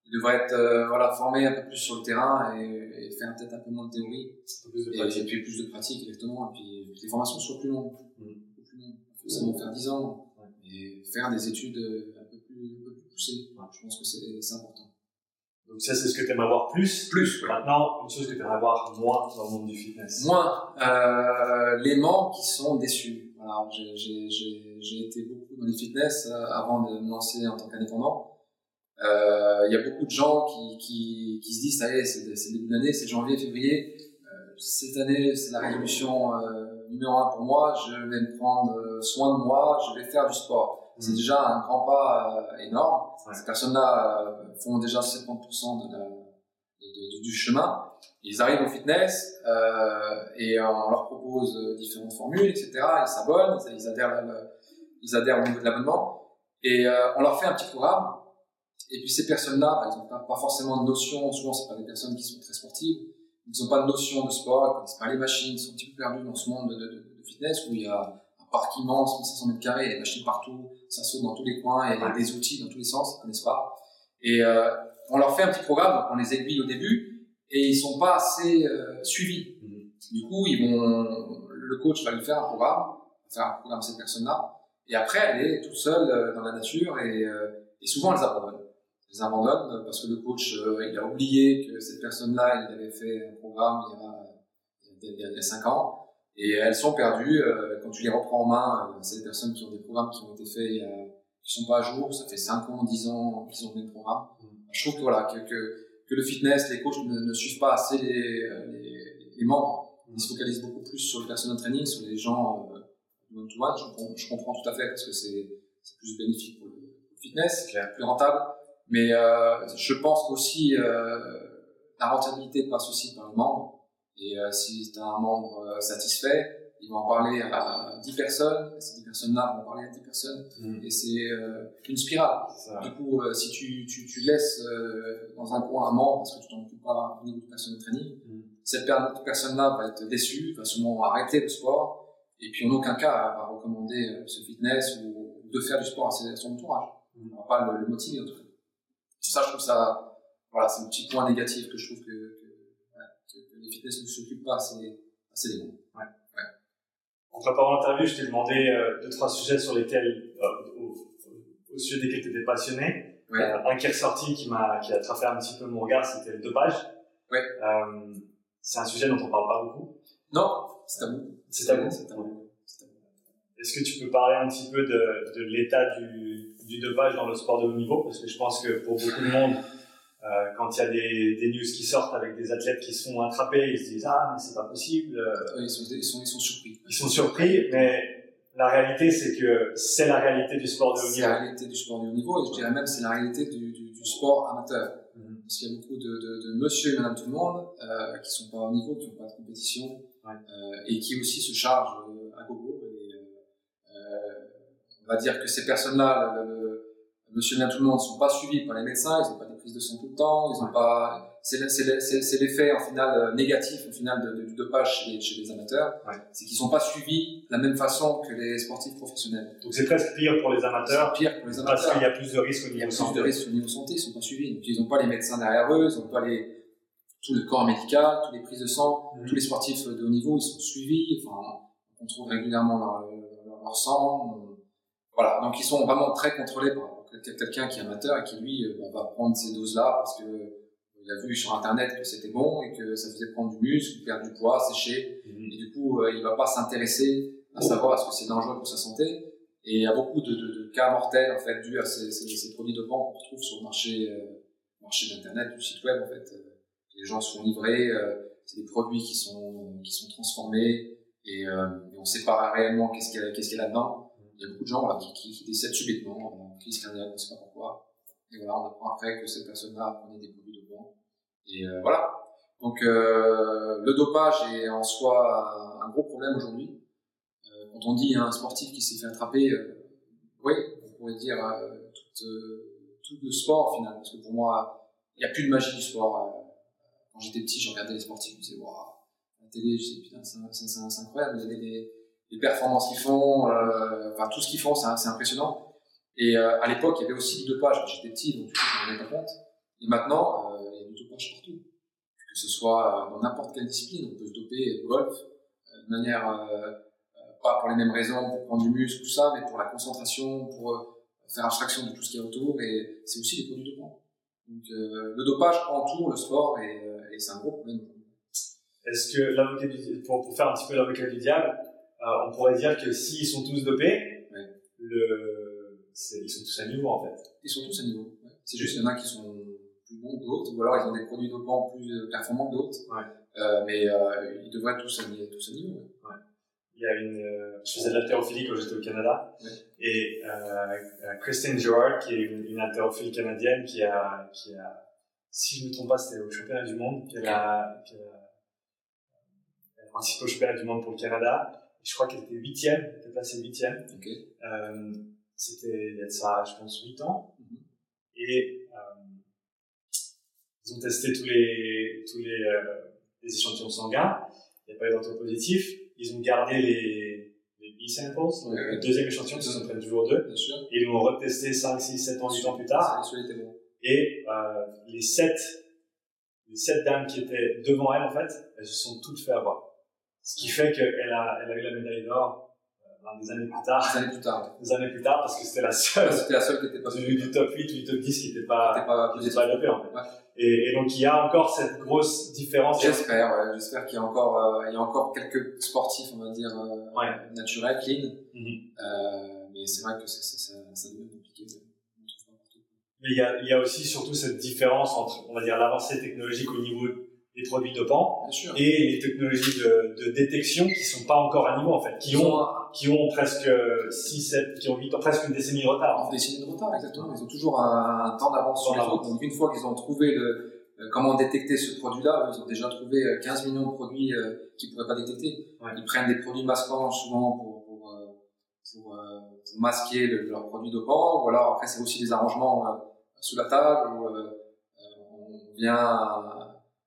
Il devrait être euh, voilà, formé un peu plus sur le terrain et, faire peut-être un peu moins de théorie. et, puis plus de pratique, exactement. Et puis les formations soient plus longues. Mm. Plus longues. Ça va faire 10 ans. Et faire des études un peu plus, un peu plus poussées. Je pense que c'est important. Donc ça, c'est ce que tu aimerais voir plus. Plus, Maintenant, une chose que tu aimerais voir moins dans le monde du fitness. Moins. Euh, les membres qui sont déçus. Alors, j'ai été beaucoup dans les fitness euh, avant de me lancer en tant qu'indépendant. Euh, il y a beaucoup de gens qui, qui, qui se disent, ça y est, c'est le début d'année, c'est janvier, février. Euh, cette année, c'est la résolution euh, numéro un pour moi. Je vais me prendre soin de moi, je vais faire du sport c'est déjà un grand pas euh, énorme. Ces personnes-là euh, font déjà 70% de, de, du chemin. Ils arrivent au fitness euh, et on leur propose différentes formules, etc. Ils s'abonnent, ils, adhèrent, ils adhèrent au niveau de l'abonnement et on leur fait un petit programme. Et puis ces personnes-là, ils n'ont pas, pas, forcément de notion. Souvent, c'est pas des personnes qui sont très sportives. Ils n'ont pas de notion de sport, ils connaissent pas les machines, ils sont un petit peu perdus dans ce monde de, de fitness où il y a parc immense, 1500 mètres carrés, il y a des machines partout, ça saute dans tous les coins, il y a des outils dans tous les sens, connaissent pas? Et euh, on leur fait un petit programme, donc on les aiguille au début, et ils sont pas assez euh, suivis. Mm-hmm. Du coup, ils vont, le coach va lui faire un programme, faire un programme cette personne-là, et après elle est toute seule euh, dans la nature, et, et souvent elle les abandonne. Elle les abandonne parce que le coach, il a oublié que cette personne-là, il avait fait un programme il y a, il y a, il y a cinq ans, et elles sont perdues euh, quand tu les reprends en main. Euh, c'est des personnes qui ont des programmes qui ont été faits, euh, qui sont pas à jour. Ça fait 5 ans, 10 ans qu'ils ont fait le programme. Mm. Je trouve que voilà que, que, que, le fitness, les coachs ne, ne suivent pas assez les, les, les, membres. Ils se focalisent beaucoup plus sur le personnel training, sur les gens euh, one to one. Je, je, comprends tout à fait parce que c'est plus bénéfique pour le, fitness, c'est plus rentable. Mais euh, je pense qu'aussi euh, la rentabilité passe aussi par les membres. Et euh, si tu as un membre euh, satisfait, il va en parler à 10 personnes, ces 10 personnes-là vont en parler à 10 personnes, mm. et c'est euh, une spirale. Du coup, si tu, tu, tu laisses dans un coin un membre parce que tu t'en occupes pas au niveau du personnel training, mm. cette personne-là va être déçue, va sûrement arrêter le sport, et puis en aucun cas elle va recommander ce fitness ou de faire du sport à son entourage. Mm. On va pas le, motiver en tout cas. Ça, je trouve ça, voilà, c'est un petit point négatif que je trouve que les fitness ne s'occupent pas assez, assez des mots. Ouais. Ouais. En préparant l'interview, je t'ai demandé euh, deux, trois sujets sur lesquels, euh, au, au, sujet desquels tu étais passionné. Ouais. Euh, un qui est ressorti, qui m'a, qui a attrapé un petit peu mon regard, c'était le dopage. Ouais. Euh, c'est un sujet dont on parle pas beaucoup. Non, c'est tabou. C'est tabou. C'est tabou. Est-ce que tu peux parler un petit peu de, de l'état du, du dopage dans le sport de haut niveau? Parce que je pense que pour beaucoup de monde, euh, quand il y a des, des, news qui sortent avec des athlètes qui sont attrapés, ils se disent ah mais c'est pas possible. ils, sont, ils, sont, ils sont surpris. Ils sont surpris, mais la réalité c'est que c'est la réalité du sport de haut niveau. C'est la réalité du sport de haut niveau et je dirais même c'est la réalité du, du, du sport amateur. Mhm. Parce qu'il y a beaucoup de, de, de, monsieur et madame tout le monde euh, qui sont pas au niveau, qui n'ont pas de compétition ouais. euh, et qui aussi se chargent euh, à gogo. Et, euh, on va dire que ces personnes-là, le, le, monsieur et tout le monde, ne sont pas suivis par les médecins, ils n'ont pas de sont tout le temps, ils ont pas, c'est l'effet en final euh, négatif final de, du dopage chez, chez les amateurs, ouais. c'est qu'ils sont pas suivis de la même façon que les sportifs professionnels. Donc c'est presque pire pour les amateurs. Pire pour les amateurs. Parce qu'il y a plus de risques au niveau santé. Il y a plus de risques au niveau santé, ils sont pas suivis. Donc ils n'ont pas les médecins derrière eux, ils n'ont pas les, tout le corps médical, toutes les prises de sang, mmh. tous les sportifs de haut niveau, ils sont suivis. Enfin, on trouve régulièrement leur, leur, leur sang. Voilà. Donc ils sont vraiment très contrôlés par quelqu'un qui est amateur et qui lui euh, bah, va prendre ces doses-là parce que euh, il a vu sur internet que c'était bon et que ça faisait prendre du muscle, perdre du poids, sécher, mmh. et du coup euh, il va pas s'intéresser à savoir est-ce que c'est dangereux pour sa santé. Et il y a beaucoup de, de, de cas mortels en fait dus à ces, ces, ces produits dopants qu'on retrouve sur le marché, euh, marché d'internet, du site web en fait. Les gens sont livrés, c'est des produits qui sont qui sont transformés et, et on sait pas réellement qu'est-ce qu'il y a, qu'est-ce qu'il y a là-dedans il y a beaucoup de gens qui, qui, qui décèdent subitement, en crise cardiaque, on ne sait pas pourquoi. Et voilà, on apprend après que cette personne-là prenait des produits dopants. Et euh, voilà. Donc euh, le dopage est en soi un gros problème aujourd'hui. Euh, quand on dit un sportif qui s'est fait attraper, euh, oui, pourrait dire tout, tout, le sport au final. Parce que pour moi, il n'y a plus de magie du sport. quand j'étais petit, je regardais les sportifs, je me disais, waouh, la télé, je disais, putain, c'est incroyable, les, les, performances qu'ils font, enfin tout ce qu'ils font, c'est impressionnant. Et à l'époque, il y avait aussi du dopage. J'étais petit, donc du coup, je me rendais pas compte. Et maintenant, euh, il y a du dopage partout. Que ce soit dans n'importe quelle discipline, on peut se doper au golf euh, de manière, euh, pas pour les mêmes raisons, pour prendre du muscle, tout ça, mais pour la concentration, pour faire abstraction de tout ce qui est autour, et c'est aussi des produits dopants. Donc le dopage entoure le sport et, et c'est un gros problème. Est-ce que pour, pour, faire un petit peu l'avocat du diable, on pourrait dire que s'ils sont tous dopés, le, ils sont tous à niveau en fait. Ils sont tous à niveau. C'est juste qu'il y en a qui sont plus bons que d'autres, ou alors ils ont des produits dopants plus euh, performants que d'autres. Ouais. Euh, mais euh, ils devraient tous aligner tous à niveau. Il y a une, euh, je faisais de l'haltérophilie quand j'étais au Canada, et Christine Gerard, qui est une, une haltérophile canadienne, qui a, qui a, si je ne me trompe pas, c'était au championnat du monde, qui a, qui a, championnat du monde pour le Canada. Je crois qu'elle était huitième, elle était placée huitième. Okay. Euh, c'était il y a ça, je pense, huit ans. Mm-hmm. Et ils ont testé tous les, tous les, euh, les échantillons sanguins. Il n'y a pas eu d'entrée positif. Ils ont gardé les, les B-samples, donc le deuxième échantillon qui sont près du jour 2. Bien sûr. Et ils l'ont retesté 5, 6, 7 ans, 8 ans plus tard. Et euh, les 7 les sept dames qui étaient devant elle, en fait, elles se sont toutes fait avoir. Ce qui fait qu'elle a, elle a eu la médaille d'or des années plus tard. Des années plus tard. Des années plus tard, parce que c'était la seule. C'était la seule qui était pas. Du, du top 8 ou du top 10 qui n'était pas, qui était pas, pas en fait. Et, et, donc il y a encore cette grosse différence. J'espère, ouais, j'espère qu'il y a encore, euh, il y a encore quelques sportifs, on va dire, euh, ouais. naturels, clean. Mm-hmm. euh, mais c'est vrai que ça, ça, ça devient compliqué. Mais il y, a, il y a aussi surtout cette différence entre, on va dire, l'avancée technologique au niveau des produits dopants et les technologies de, de, détection qui sont pas encore à niveau en fait, qui ont qui ont presque 6 7 qui ont 8 presque une décennie de retard. Une décennie de retard exactement, ils ont toujours un, un temps d'avance sur les autres. Donc une fois qu'ils ont trouvé le euh, comment détecter ce produit-là, ils ont déjà trouvé 15 euh, millions de produits euh, qu'ils pourraient pas détecter. Ils prennent des produits masquants souvent pour pour, pour, pour masquer le, leurs produits dopants ou alors après c'est aussi des arrangements sous la table où on vient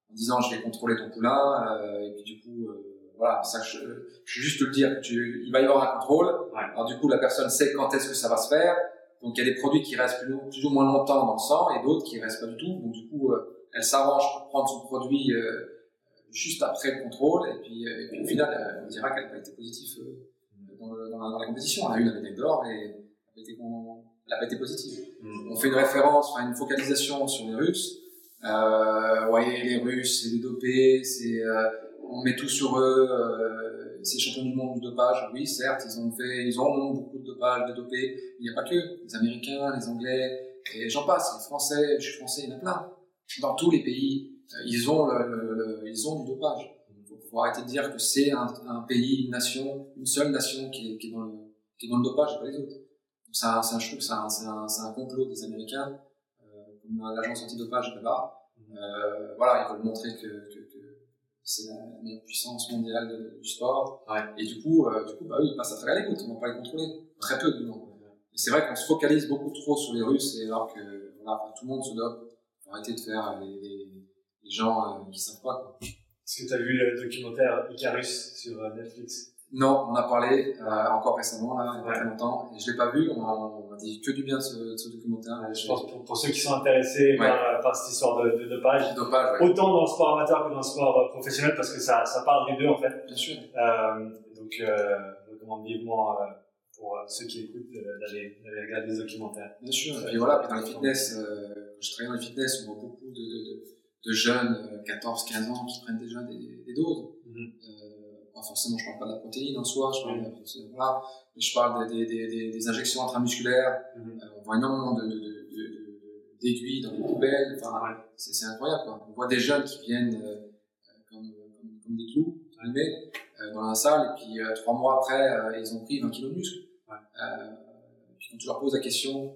en disant je vais contrôler ton poulain euh, et puis du coup euh, voilà ça je, je juste te le dire tu, il va y avoir un contrôle. Alors du coup la personne sait quand est-ce que ça va se faire. Donc il y a des produits qui restent plus, plus ou moins longtemps dans le sang et d'autres qui restent pas du tout. Donc du coup euh, elle s'arrange pour prendre son produit juste après le contrôle. Et puis, et puis au final on dira qu'elle n'a pas été positive dans, dans, la, compétition. Elle a eu la médaille d'or et elle n'a pas été positive. Mm. on fait une référence enfin une focalisation sur les Russes euh, voyez, les Russes, c'est des dopés, c'est, euh, on met tout sur eux, euh, c'est champions du monde du dopage. Oui, certes, ils ont fait, ils ont beaucoup de dopage, de dopés. Il n'y a pas que les Américains, les Anglais, et j'en passe. Les Français, je suis français, il y en a plein. Dans tous les pays, euh, ils ont le, ils ont du dopage. Il faut arrêter de dire que c'est un, un, pays, une nation, une seule nation qui est, dans le, qui est dans le dopage et pas les autres. Je trouve que c'est un, un, un, complot des Américains l'agence antidopage là-bas. Euh, voilà, ils veulent montrer que, que, que c'est la meilleure puissance mondiale du sport. Ouais. Et du coup, euh, du coup, bah oui, ils passent à travers les gouttes, on va pas les contrôler. Très peu, du moins. C'est vrai qu'on se focalise beaucoup trop sur les Russes, et alors que voilà, tout le monde se dope. Faut arrêter de faire les, les, les gens euh, qui savent pas. Est-ce que tu as vu le documentaire Icarus sur euh, Netflix? Non, on a parlé euh, encore récemment, là, il y a pas très longtemps, et je l'ai pas vu. On a, dit que du bien de ce, ce documentaire. je pense pour, pour, ceux qui sont intéressés par, par, cette histoire de, de dopage, dopage ouais. autant dans le sport amateur que dans le sport euh, professionnel, parce que ça, ça parle des deux en fait. Bien sûr. Euh, donc, euh, je recommande vivement euh, pour ceux qui écoutent d'aller regarder des documentaires. Bien sûr. Et puis voilà, puis dans les fitness, quand je travaille dans les fitness, on voit beaucoup de, de, de jeunes, 14-15 ans, qui prennent déjà des, des doses. Forcément, je parle pas de la protéine en soi, je parle, de, voilà, mais je parle des, des, des, des injections intramusculaires. Mm-hmm. Euh, on voit énormément de, d'aiguilles dans les poubelles. Enfin, c'est, incroyable. Quoi. On voit des jeunes qui viennent euh, comme, comme, comme, des clous, euh, dans la salle, et puis euh, trois mois après, euh, ils ont pris 20 kilos de muscle. puis quand tu leur poses la question,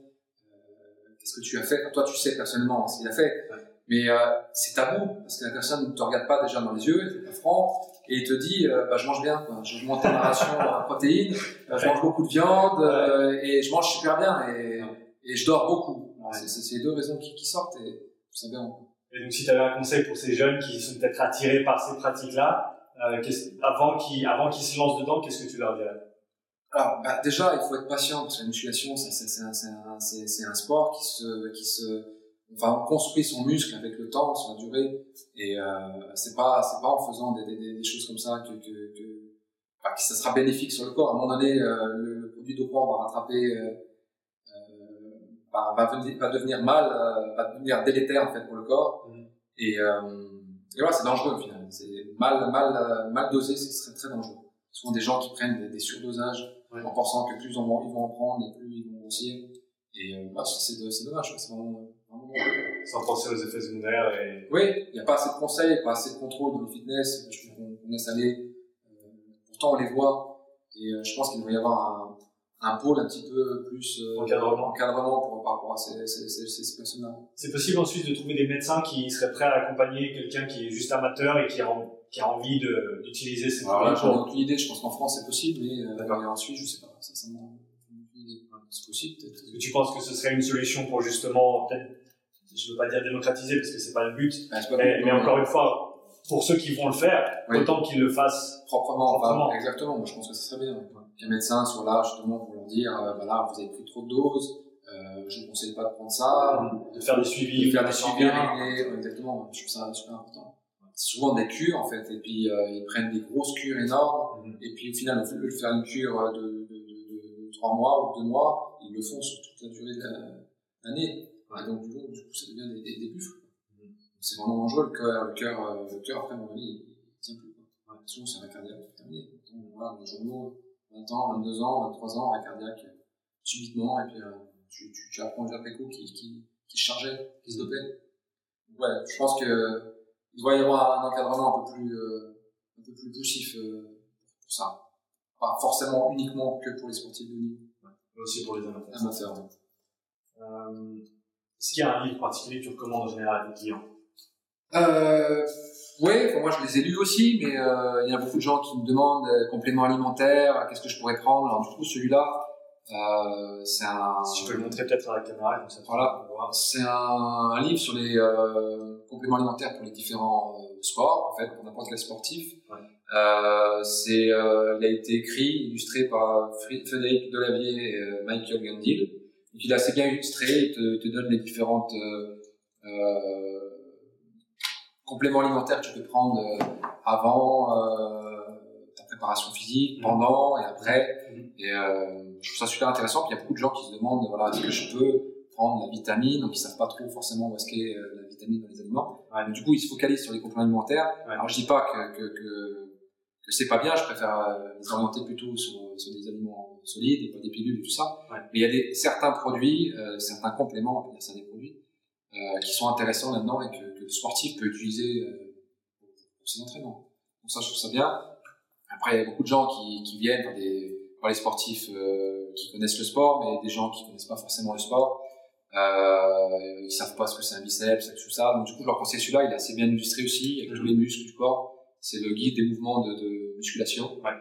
qu'est-ce que tu as fait? Toi, tu sais personnellement ce qu'il a fait, Mais euh, c'est tabou parce que la personne ne te regarde pas déjà dans les yeux, il pas franc, et il te dit euh, bah, je mange bien, quoi. je monte ma ration en protéines, euh, je mange beaucoup de viande euh, et je mange super bien et, et je dors beaucoup. C'est c'est les deux raisons qui, qui sortent et ça bien. Et donc si tu avais un conseil pour ces jeunes qui sont peut-être attirés par ces pratiques-là, euh, qu'est-ce- avant qu'ils avant qu'ils se lancent dedans, qu'est-ce que tu leur dirais? Alors, bah, déjà, il faut être patient parce que la musculation, c'est, c'est, un, c'est, un, c'est, c'est un sport qui se, qui se, enfin, on construit son muscle avec le temps, sur la durée, et euh, c'est pas, c'est pas en faisant des, des, des choses comme ça que, que, que, enfin, que ça sera bénéfique sur le corps. À un moment donné, euh, le, le produit dopant va rattraper, euh, euh, va, va, venir- va devenir mal, va devenir délétère en fait pour le corps, Mhm. et, et voilà, c'est dangereux au final. C'est mal, mal, mal dosé, ce serait très dangereux. Souvent des gens qui prennent des, des surdosages Ouais. en pensant que plus ils vont, ils vont en prendre et plus ils vont grossir. Et bah, c'est dommage, c'est vraiment. Sans penser aux effets secondaires et Oui, il n'y a pas assez de conseils, pas assez de contrôle dans le fitness. Je trouve qu'on laisse aller. Euh, pourtant, on les voit. Et euh, je pense qu'il devrait y avoir un, un pôle un petit peu plus euh, Encadrement. encadrement pour, par rapport à ces, ces, ces, personnes-là. C'est possible ensuite de trouver des médecins qui seraient prêts à accompagner quelqu'un qui est juste amateur et qui a, en- qui a envie d'utiliser ces Alors là, j'en ai aucune idée. Je pense qu'en France, c'est possible, mais euh, en Suisse, je sais pas. C'est possible, peut-être. Est-ce que tu penses que ce serait une solution pour justement, peut-être, je veux pas dire démocratiser parce que c'est pas le but, Bah, pas mais, encore une fois, pour ceux qui vont le faire, Oui. autant qu'ils le fassent. proprement, Proprement. exactement. Moi, je pense que ce serait bien. Qu'un médecin soit là justement pour leur dire, euh, voilà, vous avez pris trop de doses, euh, je ne conseille pas de prendre ça, de faire des suivis, de faire des de suivis exactement. Je trouve ça super important. C'est souvent des cures en fait, et puis euh, ils prennent des grosses cures énormes, Mhm. et puis au final, au lieu de faire une cure de, de, de, de 3 mois ou 2 mois, ils le font sur toute la durée de la- l'année. Et donc, du coup, du coup, ça devient des, des, des buffles. Mhm. C'est vraiment dangereux, le cœur, le cœur, euh, le cœur après, mon avis, il, tient plus. Quoi. Souvent, c'est un cardiaque, c'est terminé. Voit dans les journaux, 20 ans, 22 ans, 23 ans, un cardiaque, euh, subitement, et puis euh, tu, tu, tu apprends déjà après coup qui, qui, chargeait, qui se dopait. Donc, ouais, je pense que il doit y avoir un encadrement un peu plus, euh, un peu plus poussif euh, pour ça. Pas forcément uniquement que pour les sportifs de niveau, mais aussi pour les amateurs. amateurs. ouais. Euh, Est-ce qu'il y a un livre particulier que tu recommandes en général à tes clients Euh, oui, moi je les ai lus aussi, mais euh, il y a beaucoup de gens qui me demandent euh, compléments alimentaires, qu'est-ce que je pourrais prendre? Alors du coup, celui-là, euh, c'est un, Si tu peux le montrer peut-être à la caméra, comme ça Voilà. c'est un, un livre sur les euh, compléments alimentaires pour les différents euh, sports, en fait, pour n'importe quel sportif. Ouais. C'est, il a été écrit, illustré par Frédéric Delavier et Michael Gandil. Donc il est assez bien illustré, il te, donne les différentes euh, euh, compléments alimentaires que tu peux prendre euh, avant ta préparation physique, Mhm. pendant et après. Mhm. Et je trouve ça super intéressant. Puis il y a beaucoup de gens qui se demandent, voilà, est-ce que je peux prendre la vitamine? Donc ils savent pas trop forcément où est-ce qu'est la vitamine dans les aliments. Ouais. Donc, du coup, ils se focalisent sur les compléments alimentaires. Ouais. Alors je dis pas que que, que, que c'est pas bien. Je préfère euh, les orienter plutôt sur, sur des aliments solides et pas des pilules et tout ça. Ouais. Mais il y a des certains produits, euh, certains compléments, on peut dire ça des produits, euh, qui sont intéressants là-dedans et que, que le sportif peut utiliser euh, pour, pour ses entraînements. Donc ça, je trouve ça bien. Après, il y a beaucoup de gens qui, qui viennent par, des, par les sportifs euh, qui connaissent le sport, mais des gens qui connaissent pas forcément le sport. Euh, ils savent pas ce que c'est un biceps, tout ça. Donc du coup, je leur conseille celui-là. Il est assez bien illustré aussi avec tous les muscles du corps. C'est le guide des mouvements de, de musculation. Ouais.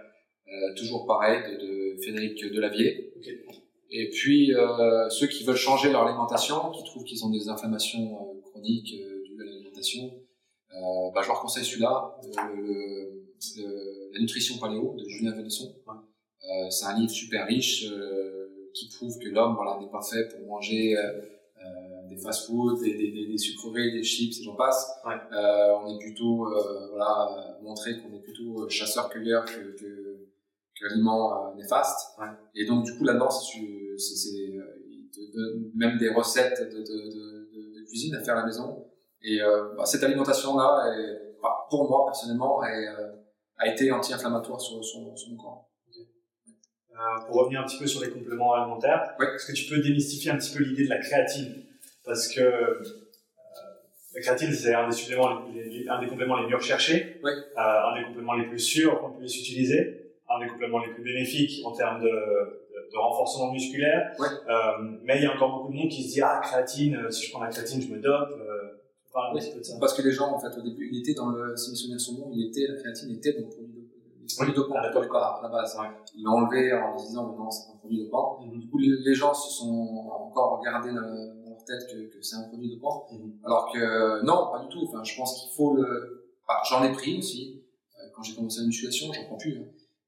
Euh, toujours pareil de, de Frédéric Delavier. Ok. Et puis euh, ceux qui veulent changer leur alimentation, qui trouvent qu'ils ont des inflammations euh, chroniques dues à l'alimentation, bah, je leur conseille celui-là, la nutrition paléo de Julien Venesson. Ouais. C'est un livre super riche euh, qui prouve que l'homme voilà n'est pas fait pour manger des fast-foods, des, des, des, des sucreries, des chips et j'en passe. Ouais. Euh, on est plutôt euh, voilà montrer qu'on est plutôt chasseur-cueilleur que, que, que aliment euh, néfaste. Ouais. Et donc du coup là-dedans c'est c'est c'est, euh, il te donne même des recettes de, de, de, de, de cuisine à faire à la maison. Et euh, bah, cette alimentation-là, bah, pour moi personnellement, est, euh, a été anti-inflammatoire sur, sur, sur mon corps. Euh, pour revenir un petit peu sur les compléments alimentaires, Ouais. est-ce que tu peux démystifier un petit peu l'idée de la créatine? Parce que euh, la créatine, c'est un des suppléments, les- les- un des compléments les mieux recherchés, euh, un des compléments les plus sûrs qu'on puisse utiliser, un des compléments les plus bénéfiques en termes de, de- de renforcement musculaire. Euh, mais il y a encore beaucoup de monde qui se dit ah créatine, si je prends la créatine, je me dope. Parle un petit peu de ça. Parce que les gens, en fait, au début, il était dans le, si mes souvenirs sont bons, il était, la créatine était dans le produit dopants à la pour le corps, à la base. Ils l'ont enlevé en disant, mais non, c'est un produit dopant. Mhm. Du coup, les, gens se sont encore regardés dans, dans leur tête que, que c'est un produit dopant. Mhm. Alors que, non, pas du tout. Enfin, je pense qu'il faut le, enfin, j'en ai pris aussi. Euh, Quand j'ai commencé la musculation, j'en prends plus. hein.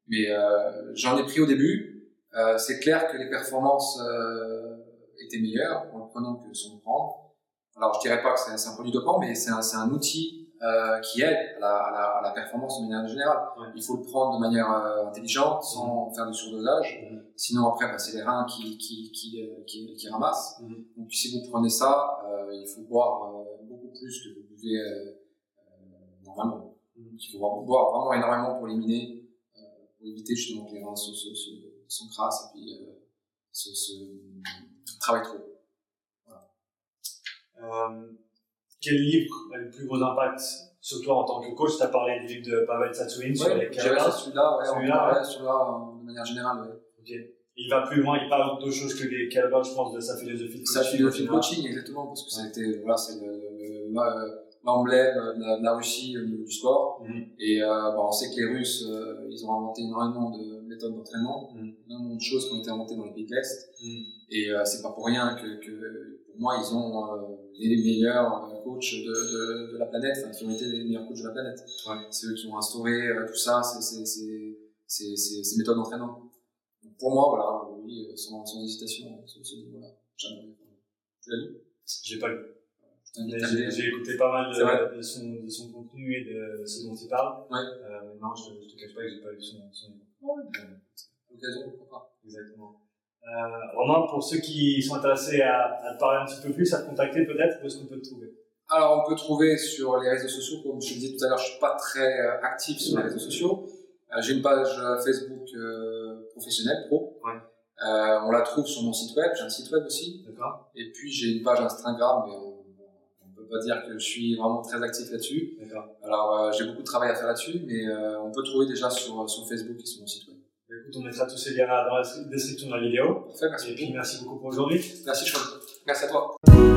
Mais, euh, j'en ai pris au début. Euh, c'est clair que les performances, euh, étaient meilleures en le prenant que sans le prendre. Alors, je dirais pas que c'est un produit dopant, mais c'est un, c'est un outil euh, qui aide à la, à, la, à la performance de manière générale. Ouais. Il faut le prendre de manière euh, intelligente, sans faire de surdosage. Sinon, après, bah, c'est les reins qui, qui, qui, euh, qui, qui ramassent. Donc, si vous prenez ça, euh, il faut boire euh, beaucoup plus que vous buvez normalement. Il faut boire, boire vraiment énormément pour éliminer, euh, pour éviter justement que les reins se, se, se, s'encrassent et puis euh, se, travaillent trop. Euh, quel livre a le plus gros impact sur toi en tant que coach? Tu as parlé du livre de Pavel Satsouin sur les celui-là, ouais, Celui-là, ouais, celui-là, euh, de manière générale, ouais. Il va plus loin, il parle d'autres choses que les kettlebells, je pense, de sa philosophie de Sa coaching, philosophie de coaching, exactement, parce que été, voilà, c'est le- le- le- l'emblème de la, de la Russie au niveau du sport. Mhm. Et euh, bah, on sait que les Russes, euh, ils ont inventé énormément de méthodes d'entraînement, Mhm. énormément de choses qui ont été inventées dans les pays de l'Est. Mhm. Et euh, c'est pas pour rien que, que pour moi, ils ont euh, les meilleurs euh, coachs de, de, de la planète, enfin, qui ont été les meilleurs coachs de la planète. Ouais. C'est eux qui ont instauré euh, tout ça, ces, méthodes d'entraînement. Pour moi, voilà, oui, euh, sans, sans hésitation, euh, ce, ce livre-là. Tu l'as lu J'ai pas lu. J'ai écouté pas mal de, son, de son contenu et de ce dont il parle. Ouais. Euh, non, je, je te cache pas que j'ai pas lu son, son livre. À l'occasion. Exactement. Euh, Romain, pour ceux qui sont intéressés à, à te parler un petit peu plus, à te contacter peut-être, où est-ce qu'on peut te trouver? Alors, on peut trouver sur les réseaux sociaux, comme je le disais tout à l'heure, je suis pas très euh, actif sur les réseaux sociaux. Euh, J'ai une page euh, Facebook euh, professionnelle, pro. Ouais. Euh, on la trouve sur mon site web, j'ai un site web aussi. D'accord Et puis j'ai une page Instagram, mais on ne peut pas dire que je suis vraiment très actif là-dessus. D'accord. Alors euh, j'ai beaucoup de travail à faire là-dessus, mais euh, on peut trouver déjà sur, sur Facebook et sur mon site web. Bah, Écoute, on mettra tous ces liens dans la description de la vidéo. Parfait, merci Et puis beaucoup. merci beaucoup pour aujourd'hui. Merci, Sean. Merci à toi.